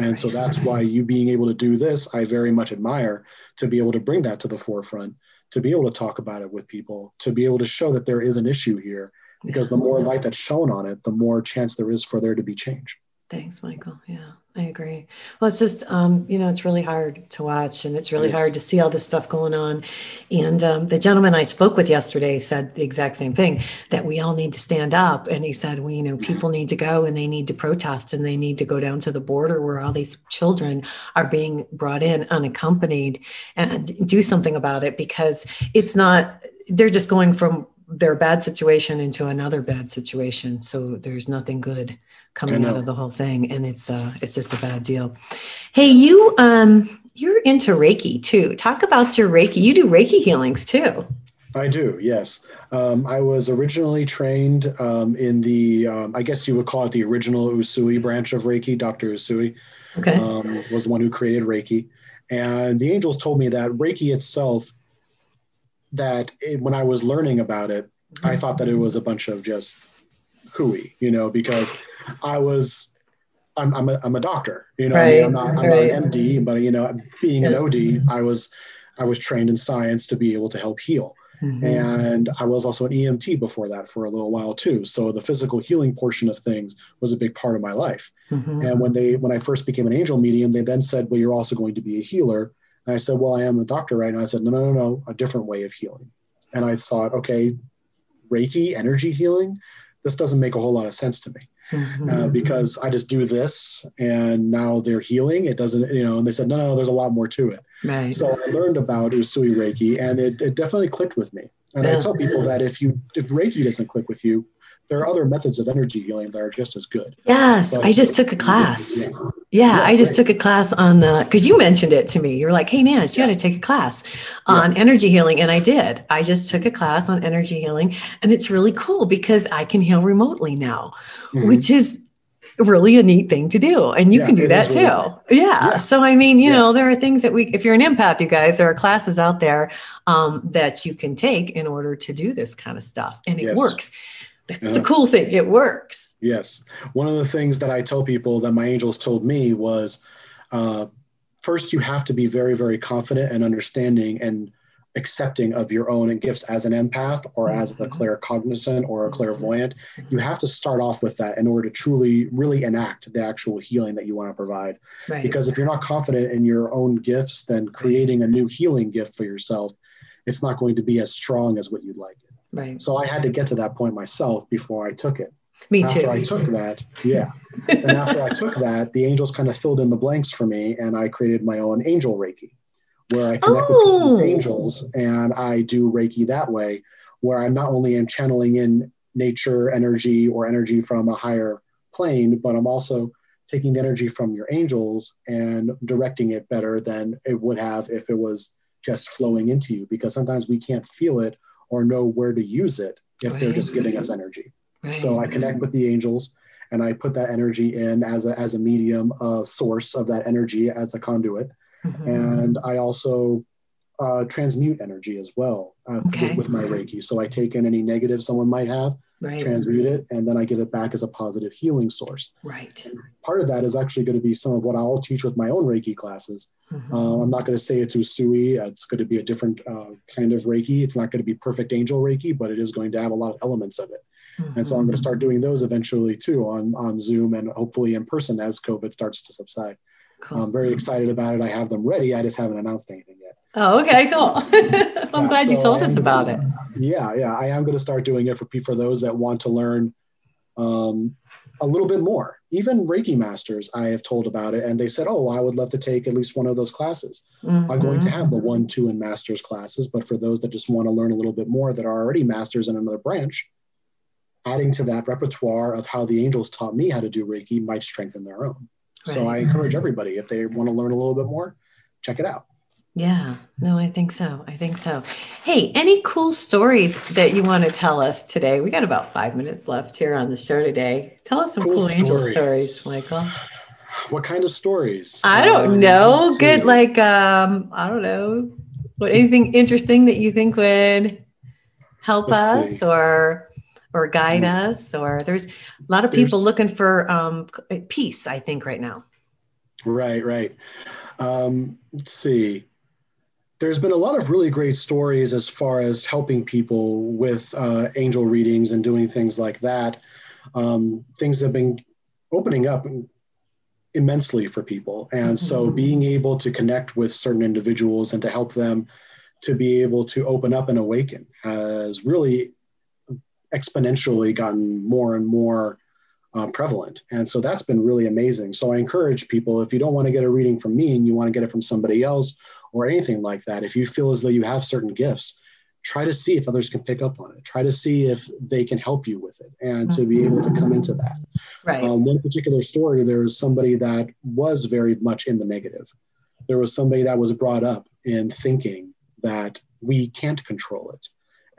And so that's why you being able to do this, I very much admire to be able to bring that to the forefront, to be able to talk about it with people, to be able to show that there is an issue here. Because the more light that's shown on it, the more chance there is for there to be change. Thanks, Michael. Yeah, I agree. Well, it's just, um, you know, it's really hard to watch and it's really yes. hard to see all this stuff going on. And um, the gentleman I spoke with yesterday said the exact same thing that we all need to stand up. And he said, well, you know, people need to go and they need to protest and they need to go down to the border where all these children are being brought in unaccompanied and do something about it because it's not, they're just going from their bad situation into another bad situation. So there's nothing good coming out of the whole thing, and it's uh, it's just a bad deal. Hey, you um, you're into Reiki too. Talk about your Reiki. You do Reiki healings too. I do, yes. Um, I was originally trained um, in the, um, I guess you would call it the original Usui branch of Reiki. Dr. Usui okay. Um, was the one who created Reiki. And the angels told me that Reiki itself that it, when I was learning about it, I thought that it was a bunch of just hooey, you know, because I was, I'm, I'm, a, I'm a doctor, you know, right. I am not, I'm right. not an MD, but you know, being an OD, I was, I was trained in science to be able to help heal. Mm-hmm. And I was also an EMT before that for a little while too. So the physical healing portion of things was a big part of my life. Mm-hmm. And when they, when I first became an angel medium, they then said, well, you're also going to be a healer. And I said, well, I am a doctor right now. I said, no, no, no, no, a different way of healing. And I thought, okay, Reiki, energy healing, this doesn't make a whole lot of sense to me. Mm-hmm. Uh, because I just do this and now they're healing. It doesn't, you know, and they said, no, no, there's a lot more to it. Right. So I learned about Usui Reiki and it, it definitely clicked with me. And yeah. I tell people that if you, if Reiki doesn't click with you, there are other methods of energy healing that are just as good. Yes, but, I just took a class. Yeah, yeah, yeah I just took a class on the because you mentioned it to me. You're like, "Hey, Nance, you got to take a class on energy healing," and I did. I just took a class on energy healing, and it's really cool because I can heal remotely now, mm-hmm. which is really a neat thing to do and you yeah, can do that too really yeah. yeah. so i mean you yeah. know there are things that we if you're an empath you guys there are classes out there um, that you can take in order to do this kind of stuff and it yes. works that's yeah. the cool thing. It works. Yes. One of the things that I tell people that my angels told me was uh, first, you have to be very, very confident and understanding and accepting of your own and gifts as an empath or as a mm-hmm. claircognizant or a clairvoyant. You have to start off with that in order to truly, really enact the actual healing that you want to provide. Right. Because if you're not confident in your own gifts, then creating a new healing gift for yourself, it's not going to be as strong as what you'd like it. Right. So I had to get to that point myself before I took it. Me after too. I took that, yeah. and after I took that, the angels kind of filled in the blanks for me, and I created my own angel Reiki, where I connect oh. with angels and I do Reiki that way, where I'm not only am channeling in nature energy or energy from a higher plane, but I'm also taking the energy from your angels and directing it better than it would have if it was just flowing into you. Because sometimes we can't feel it or know where to use it if right. they're just giving us energy. Right. So I connect with the angels and I put that energy in as a, as a medium, a source of that energy as a conduit. Mm-hmm. And I also uh, transmute energy as well uh, okay. with, my Reiki. So I take in any negative someone might have, right. transmute it, and then I give it back as a positive healing source. Right. And part of that is actually going to be some of what I'll teach with my own Reiki classes. Mm-hmm. Uh, I'm not going to say it's Usui. It's going to be a different uh, kind of Reiki. It's not going to be perfect angel Reiki, but it is going to have a lot of elements of it. Mm-hmm. And so I'm going to start doing those eventually too on, on Zoom and hopefully in person as COVID starts to subside. Cool. I'm very excited about it. I have them ready. I just haven't announced anything yet. Oh, okay, cool. I'm yeah, glad so you told us about it. Yeah, yeah. I am going to start doing it for for those that want to learn um, a little bit more. Even Reiki masters, I have told about it, and they said, "Oh, I would love to take at least one of those classes." Mm-hmm. I'm going to have the one, two, and masters classes, but for those that just want to learn a little bit more that are already masters in another branch, adding to that repertoire of how the angels taught me how to do Reiki might strengthen their own. So I encourage everybody if they want to learn a little bit more, check it out. Yeah, no, I think so. I think so. Hey, any cool stories that you want to tell us today? We got about five minutes left here on the show today. Tell us some cool, Cool angel stories. Michael. What kind of stories? I don't Um, know. Good, see. like um, I don't know. What anything interesting that you think would help Let's us see. or or guide Mm. us? Or there's a lot of people There's- looking for um peace. I think right now. Right, right. Um, let's see. There's been a lot of really great stories as far as helping people with uh, angel readings and doing things like that. Um, things have been opening up immensely for people. And so Mhm. being able to connect with certain individuals and to help them to be able to open up and awaken has really exponentially gotten more and more uh, prevalent. And so that's been really amazing. So I encourage people if you don't want to get a reading from me and you want to get it from somebody else or anything like that, if you feel as though you have certain gifts, try to see if others can pick up on it. Try to see if they can help you with it and to be able to come into that. Right. Um, one particular story, there was somebody that was very much in the negative. There was somebody that was brought up in thinking that we can't control it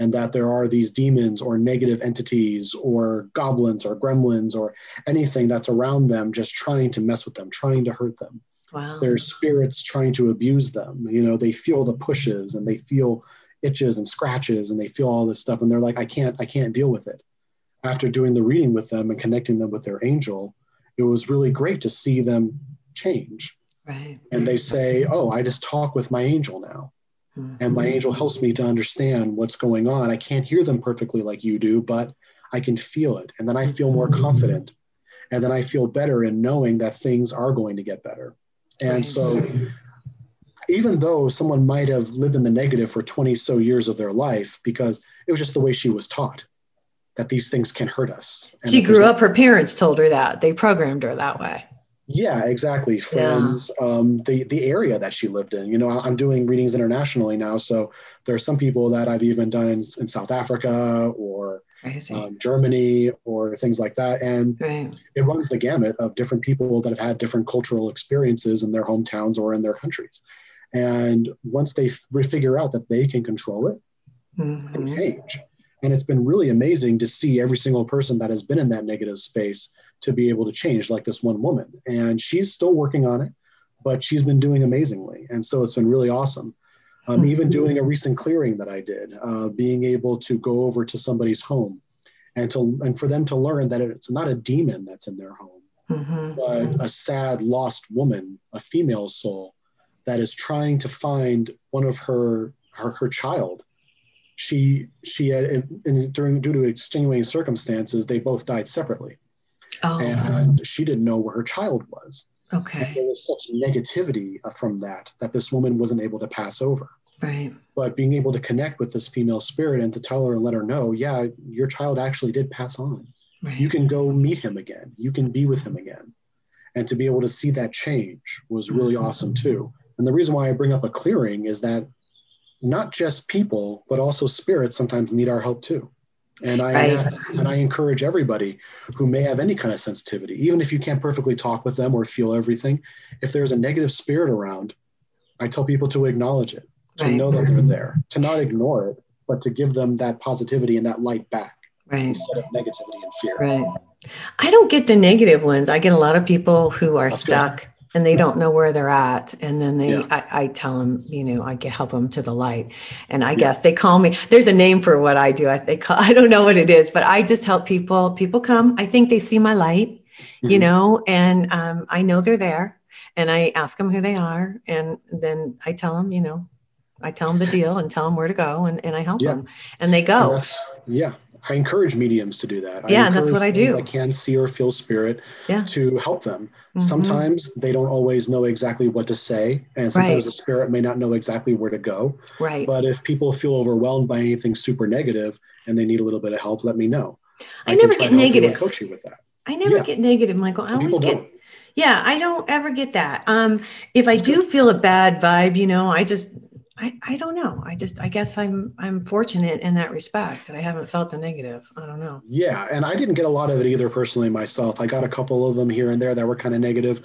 and that there are these demons or negative entities or goblins or gremlins or anything that's around them just trying to mess with them, trying to hurt them. wow. There's spirits trying to abuse them. You know, they feel the pushes and they feel itches and scratches and they feel all this stuff and they're like, I can't, I can't deal with it. After doing the reading with them and connecting them with their angel, it was really great to see them change. Right. And they say, Oh, I just talk with my angel now. And my mm-hmm. angel helps me to understand what's going on. I can't hear them perfectly like you do, but I can feel it. And then I feel more mm-hmm. confident. And then I feel better in knowing that things are going to get better. And so, even though someone might have lived in the negative for 20 so years of their life, because it was just the way she was taught that these things can hurt us. She grew up. Her parents told her that. They programmed her that way. Yeah, exactly. Friends, um, the the area that she lived in. You know, I'm doing readings internationally now, so there are some people that I've even done in, in South Africa or um, Germany or things like that, and right. it runs the gamut of different people that have had different cultural experiences in their hometowns or in their countries. And once they f- figure out that they can control it, they Mhm. change. And it's been really amazing to see every single person that has been in that negative space to be able to change, like this one woman. And she's still working on it, but she's been doing amazingly. And so it's been really awesome. Um, even doing a recent clearing that I did, uh, being able to go over to somebody's home and to and for them to learn that it's not a demon that's in their home, Mhm. but a sad lost woman, a female soul that is trying to find one of her her, her child. She she had in, in- during due to extenuating circumstances, they both died separately, Oh, and she didn't know where her child was. And okay. there was such negativity uh, from that that this woman wasn't able to pass over. Right. But being able to connect with this female spirit and to tell her and let her know, yeah, your child actually did pass on Right. you can go meet him again you can be with him again and to be able to see that change was really Mhm. awesome too and the reason why i bring up a clearing is that not just people but also spirits sometimes need our help too and i Right. Uh, and i encourage everybody who may have any kind of sensitivity even if you can't perfectly talk with them or feel everything if there's a negative spirit around i tell people to acknowledge it to Right. know that they're there to not ignore it but to give them that positivity and that light back Right. instead of negativity and fear Right. I don't get the negative ones. I get a lot of people who are That's good. And they don't know where they're at. And then they, Yeah. I, I tell them, you know, I can help them to the light. And I guess they call me, there's a name for what I do. I, they call, I don't know what it is, but I just help people. People come, I think they see my light, you Mhm. know, and um, I know they're there and I ask them who they are. And then I tell them, you know, I tell them the deal and tell them where to go and, and I help Yeah. them and they go. that's- yeah, I encourage mediums to do that. I Yeah, that's what I do. I can see or feel spirit Yeah. to help them. Mhm. Sometimes they don't always know exactly what to say, and sometimes Right. the spirit may not know exactly where to go. Right. But if people feel overwhelmed by anything super negative and they need a little bit of help, let me know. I can never get to help you and negative. Coach you with that. I never Yeah. get negative, Michael. I always get don't. Yeah, I don't ever get that. Um, if I do feel a bad vibe, you know, I just I, I don't know. I just I guess I'm I'm fortunate in that respect that I haven't felt the negative. I don't know. Yeah, and I didn't get a lot of it either personally myself. I got a couple of them here and there that were kind of negative,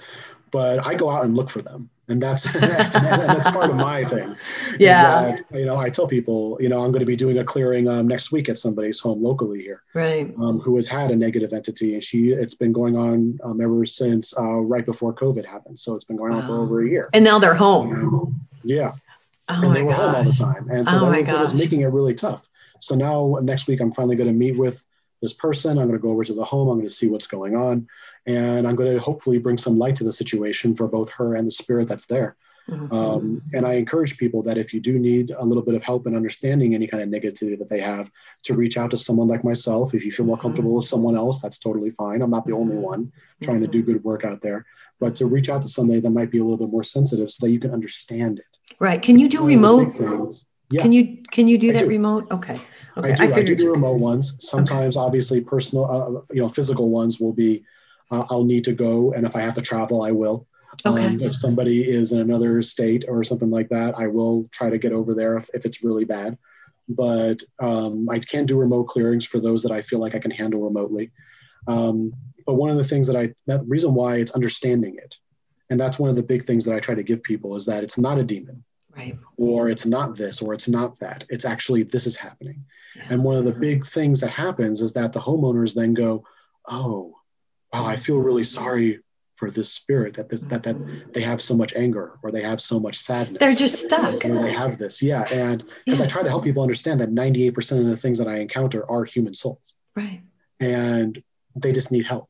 but I go out and look for them, and that's that's part of my thing. Yeah. that, you know, I tell people, you know, I'm going to be doing a clearing um, next week at somebody's home locally here, Right. um, who has had a negative entity, and she it's been going on um, ever since uh, right before COVID happened. So it's been going on for over a year. And now they're home. Yeah, Oh and they were home all the time, and so Oh that was, it was making it really tough. So now next week, I'm finally going to meet with this person. I'm going to go over to the home. I'm going to see what's going on, and I'm going to hopefully bring some light to the situation for both her and the spirit that's there. Mhm. Um, and I encourage people that if you do need a little bit of help in understanding any kind of negativity that they have, to reach out to someone like myself. If you feel more Mhm. comfortable with someone else, that's totally fine. I'm not the only Mhm. one trying to Mhm. do good work out there, but to reach out to somebody that might be a little bit more sensitive so that you can understand it. Right. Can you do One of the remote? Yeah. Can you can you do I that do. remote? Okay. Okay. I do. I, do figured do you remote ones. Sometimes, obviously, personal, uh, you know, physical ones will be. Uh, I'll need to go, and if I have to travel, I will. Okay. Um, if somebody is in another state or something like that, I will try to get over there if, if it's really bad. But um, I can do remote clearings for those that I feel like I can handle remotely. Um, but one of the things that I, that reason why it's understanding it, and that's one of the big things that I try to give people is that it's not a demon Right. or it's not this or it's not that. It's actually this is happening. Yeah. And one of the big things that happens is that the homeowners then go, "Oh, wow, I feel really sorry for this spirit that this, that that mm-hmm. they have so much anger or they have so much sadness. They're just stuck. or they have this, yeah." And because I try to help people understand that 98% of the things that I encounter are human souls, Right. and they just need help.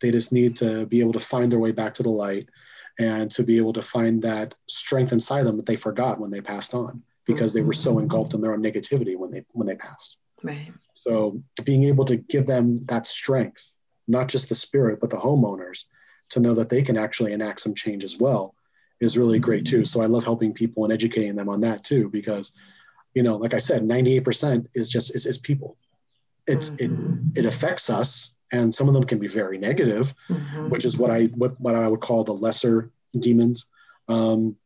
They just need to be able to find their way back to the light and to be able to find that strength inside them that they forgot when they passed on because they were so engulfed in their own negativity when they when they passed. Right. So being able to give them that strength, not just the spirit, but the homeowners, to know that they can actually enact some change as well, is really great too. So I love helping people and educating them on that too, because, you know, like I said, 98% is just is, is people. It's Mhm. it it affects us, and some of them can be very negative, Mhm. which is what I what, what I would call the lesser demons. Um,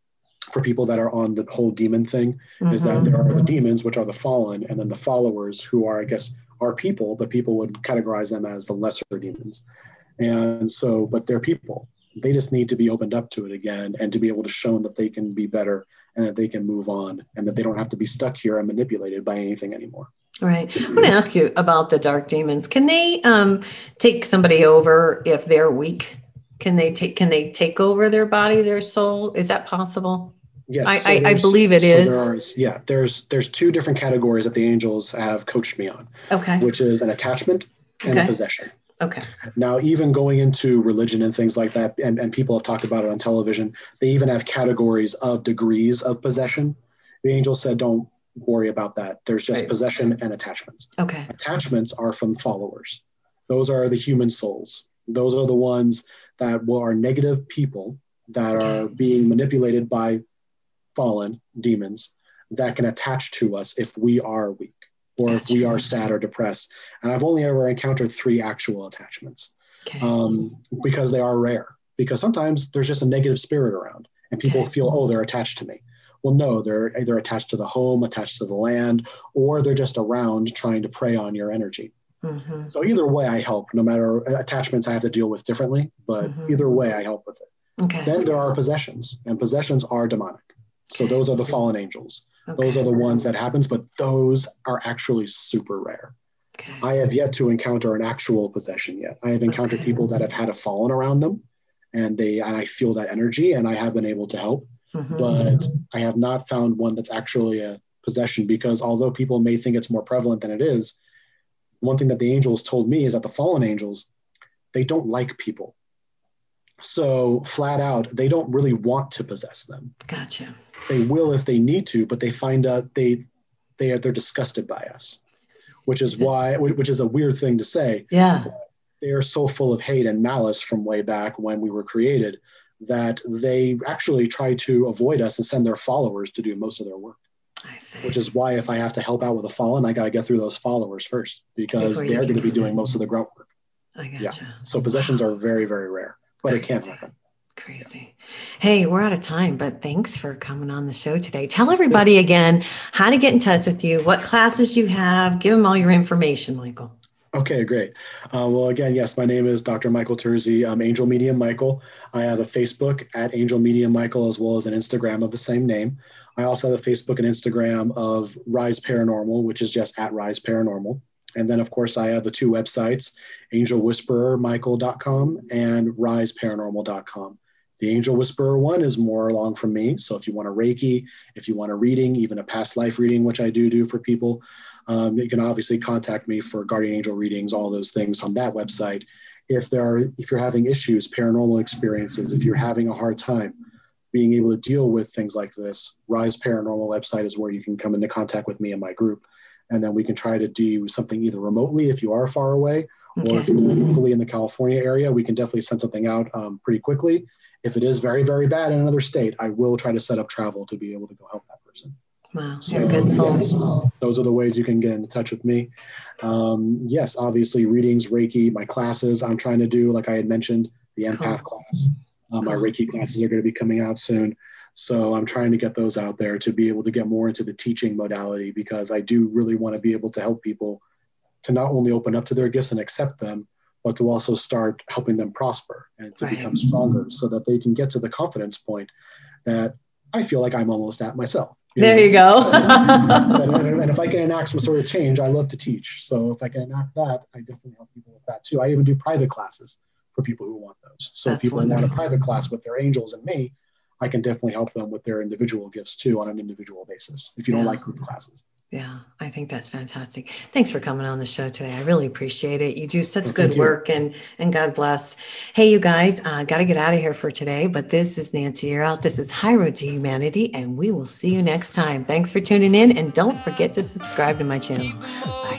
for people that are on the whole demon thing, is that there are the demons, which are the fallen, and then the followers, who are, I guess, are people, but people would categorize them as the lesser demons. And so, but they're people. They just need to be opened up to it again and to be able to show them that they can be better and that they can move on and that they don't have to be stuck here and manipulated by anything anymore. Right. I want to ask you about the dark demons. Can they um, take somebody over if they're weak? Can they take Can they take over their body, their soul? Is that possible? Yes, I- so I- I believe it so is. There are, yeah, there's there's two different categories that the angels have coached me on, Okay. which is an attachment and a possession. Okay. Now, even going into religion and things like that, and, and people have talked about it on television, they even have categories of degrees of possession. The angel said, don't worry about that. There's just Right. possession and attachments. Okay. Attachments are from followers, those are the human souls. Those are the ones that will- are negative people that are being manipulated by fallen demons that can attach to us if we are weak or if we Gotcha. are sad or depressed. And I've only ever encountered three actual attachments Okay. um, because they are rare. Because sometimes there's just a negative spirit around, and people Okay. feel, oh, they're attached to me. Well, no, they're either attached to the home, attached to the land, or they're just around trying to prey on your energy. Mhm. So either way, I help. No matter attachments, I have to deal with differently, but Mhm. either way, I help with it. Okay. Then there are possessions, and possessions are demonic. So those are the fallen angels. okay. Those are the ones that happens, but those are actually super rare. Okay. I have yet to encounter an actual possession yet. I have encountered Okay. people that have had a fallen around them and they and I feel that energy and I have been able to help, Mhm. but I have not found one that's actually a possession because although people may think it's more prevalent than it is, one thing that the angels told me is that the fallen angels, they don't like people. So flat out, they don't really want to possess them. Gotcha. They will if they need to, but they find out they they are they're disgusted by us, which is why which is a weird thing to say Yeah. they are so full of hate and malice from way back when we were created that they actually try to avoid us and send their followers to do most of their work. I see. Which is why if I have to help out with a fallen, I got to get through those followers first because Before they're going to be doing them. most of the grunt work. I gotcha. Yeah. So possessions are very, very rare, but it can happen. Crazy. Hey, we're out of time, but thanks for coming on the show today. Tell everybody again how to get in touch with you, what classes you have, give them all your information, Michael. Okay, great. Uh, well, again, yes, my name is Dr. Michael Terzi. I'm Angel Medium Michael. I have a Facebook at Angel Medium Michael as well as an Instagram of the same name. I also have a Facebook and Instagram of Rise Paranormal, which is just at Rise Paranormal. And then, of course, I have the two websites, angelwhisperermichael.com and riseparanormal.com. The Angel Whisperer one is more along from me. So if you want a Reiki, if you want a reading, even a past life reading, which I do do for people, um, you can obviously contact me for guardian angel readings, all those things on that website. If there are, if you're having issues, paranormal experiences, if you're having a hard time being able to deal with things like this, Rise Paranormal website is where you can come into contact with me and my group, and then we can try to do something either remotely if you are far away, okay. or if you're locally in the California area, we can definitely send something out um, pretty quickly. If it is very, very bad in another state, I will try to set up travel to be able to go help that person. Wow, you're a good soul. Yes, those are the ways you can get in touch with me. Um, yes, obviously, readings, Reiki, my classes I'm trying to do, like I had mentioned, the empath cool. class. Um, cool. My Reiki classes are going to be coming out soon. So I'm trying to get those out there to be able to get more into the teaching modality because I do really want to be able to help people to not only open up to their gifts and accept them, but to also start helping them prosper and to right. become stronger so that they can get to the confidence point that I feel like I'm almost at myself. There you go. and, and, and, if I can enact some sort of change, I love to teach. So if I can enact that, I definitely help people with that too. I even do private classes for people who want those. So That's if people wonderful. want a private class with their angels and me, I can definitely help them with their individual gifts too on an individual basis if you don't like group classes. Yeah, I think that's fantastic. Thanks for coming on the show today. I really appreciate it. You do such good work and and God bless. Hey, you guys, uh, got to get out of here for today, but this is Nancy Yearout. This is High Road to Humanity, and we will see you next time. Thanks for tuning in, and don't forget to subscribe to my channel. Bye.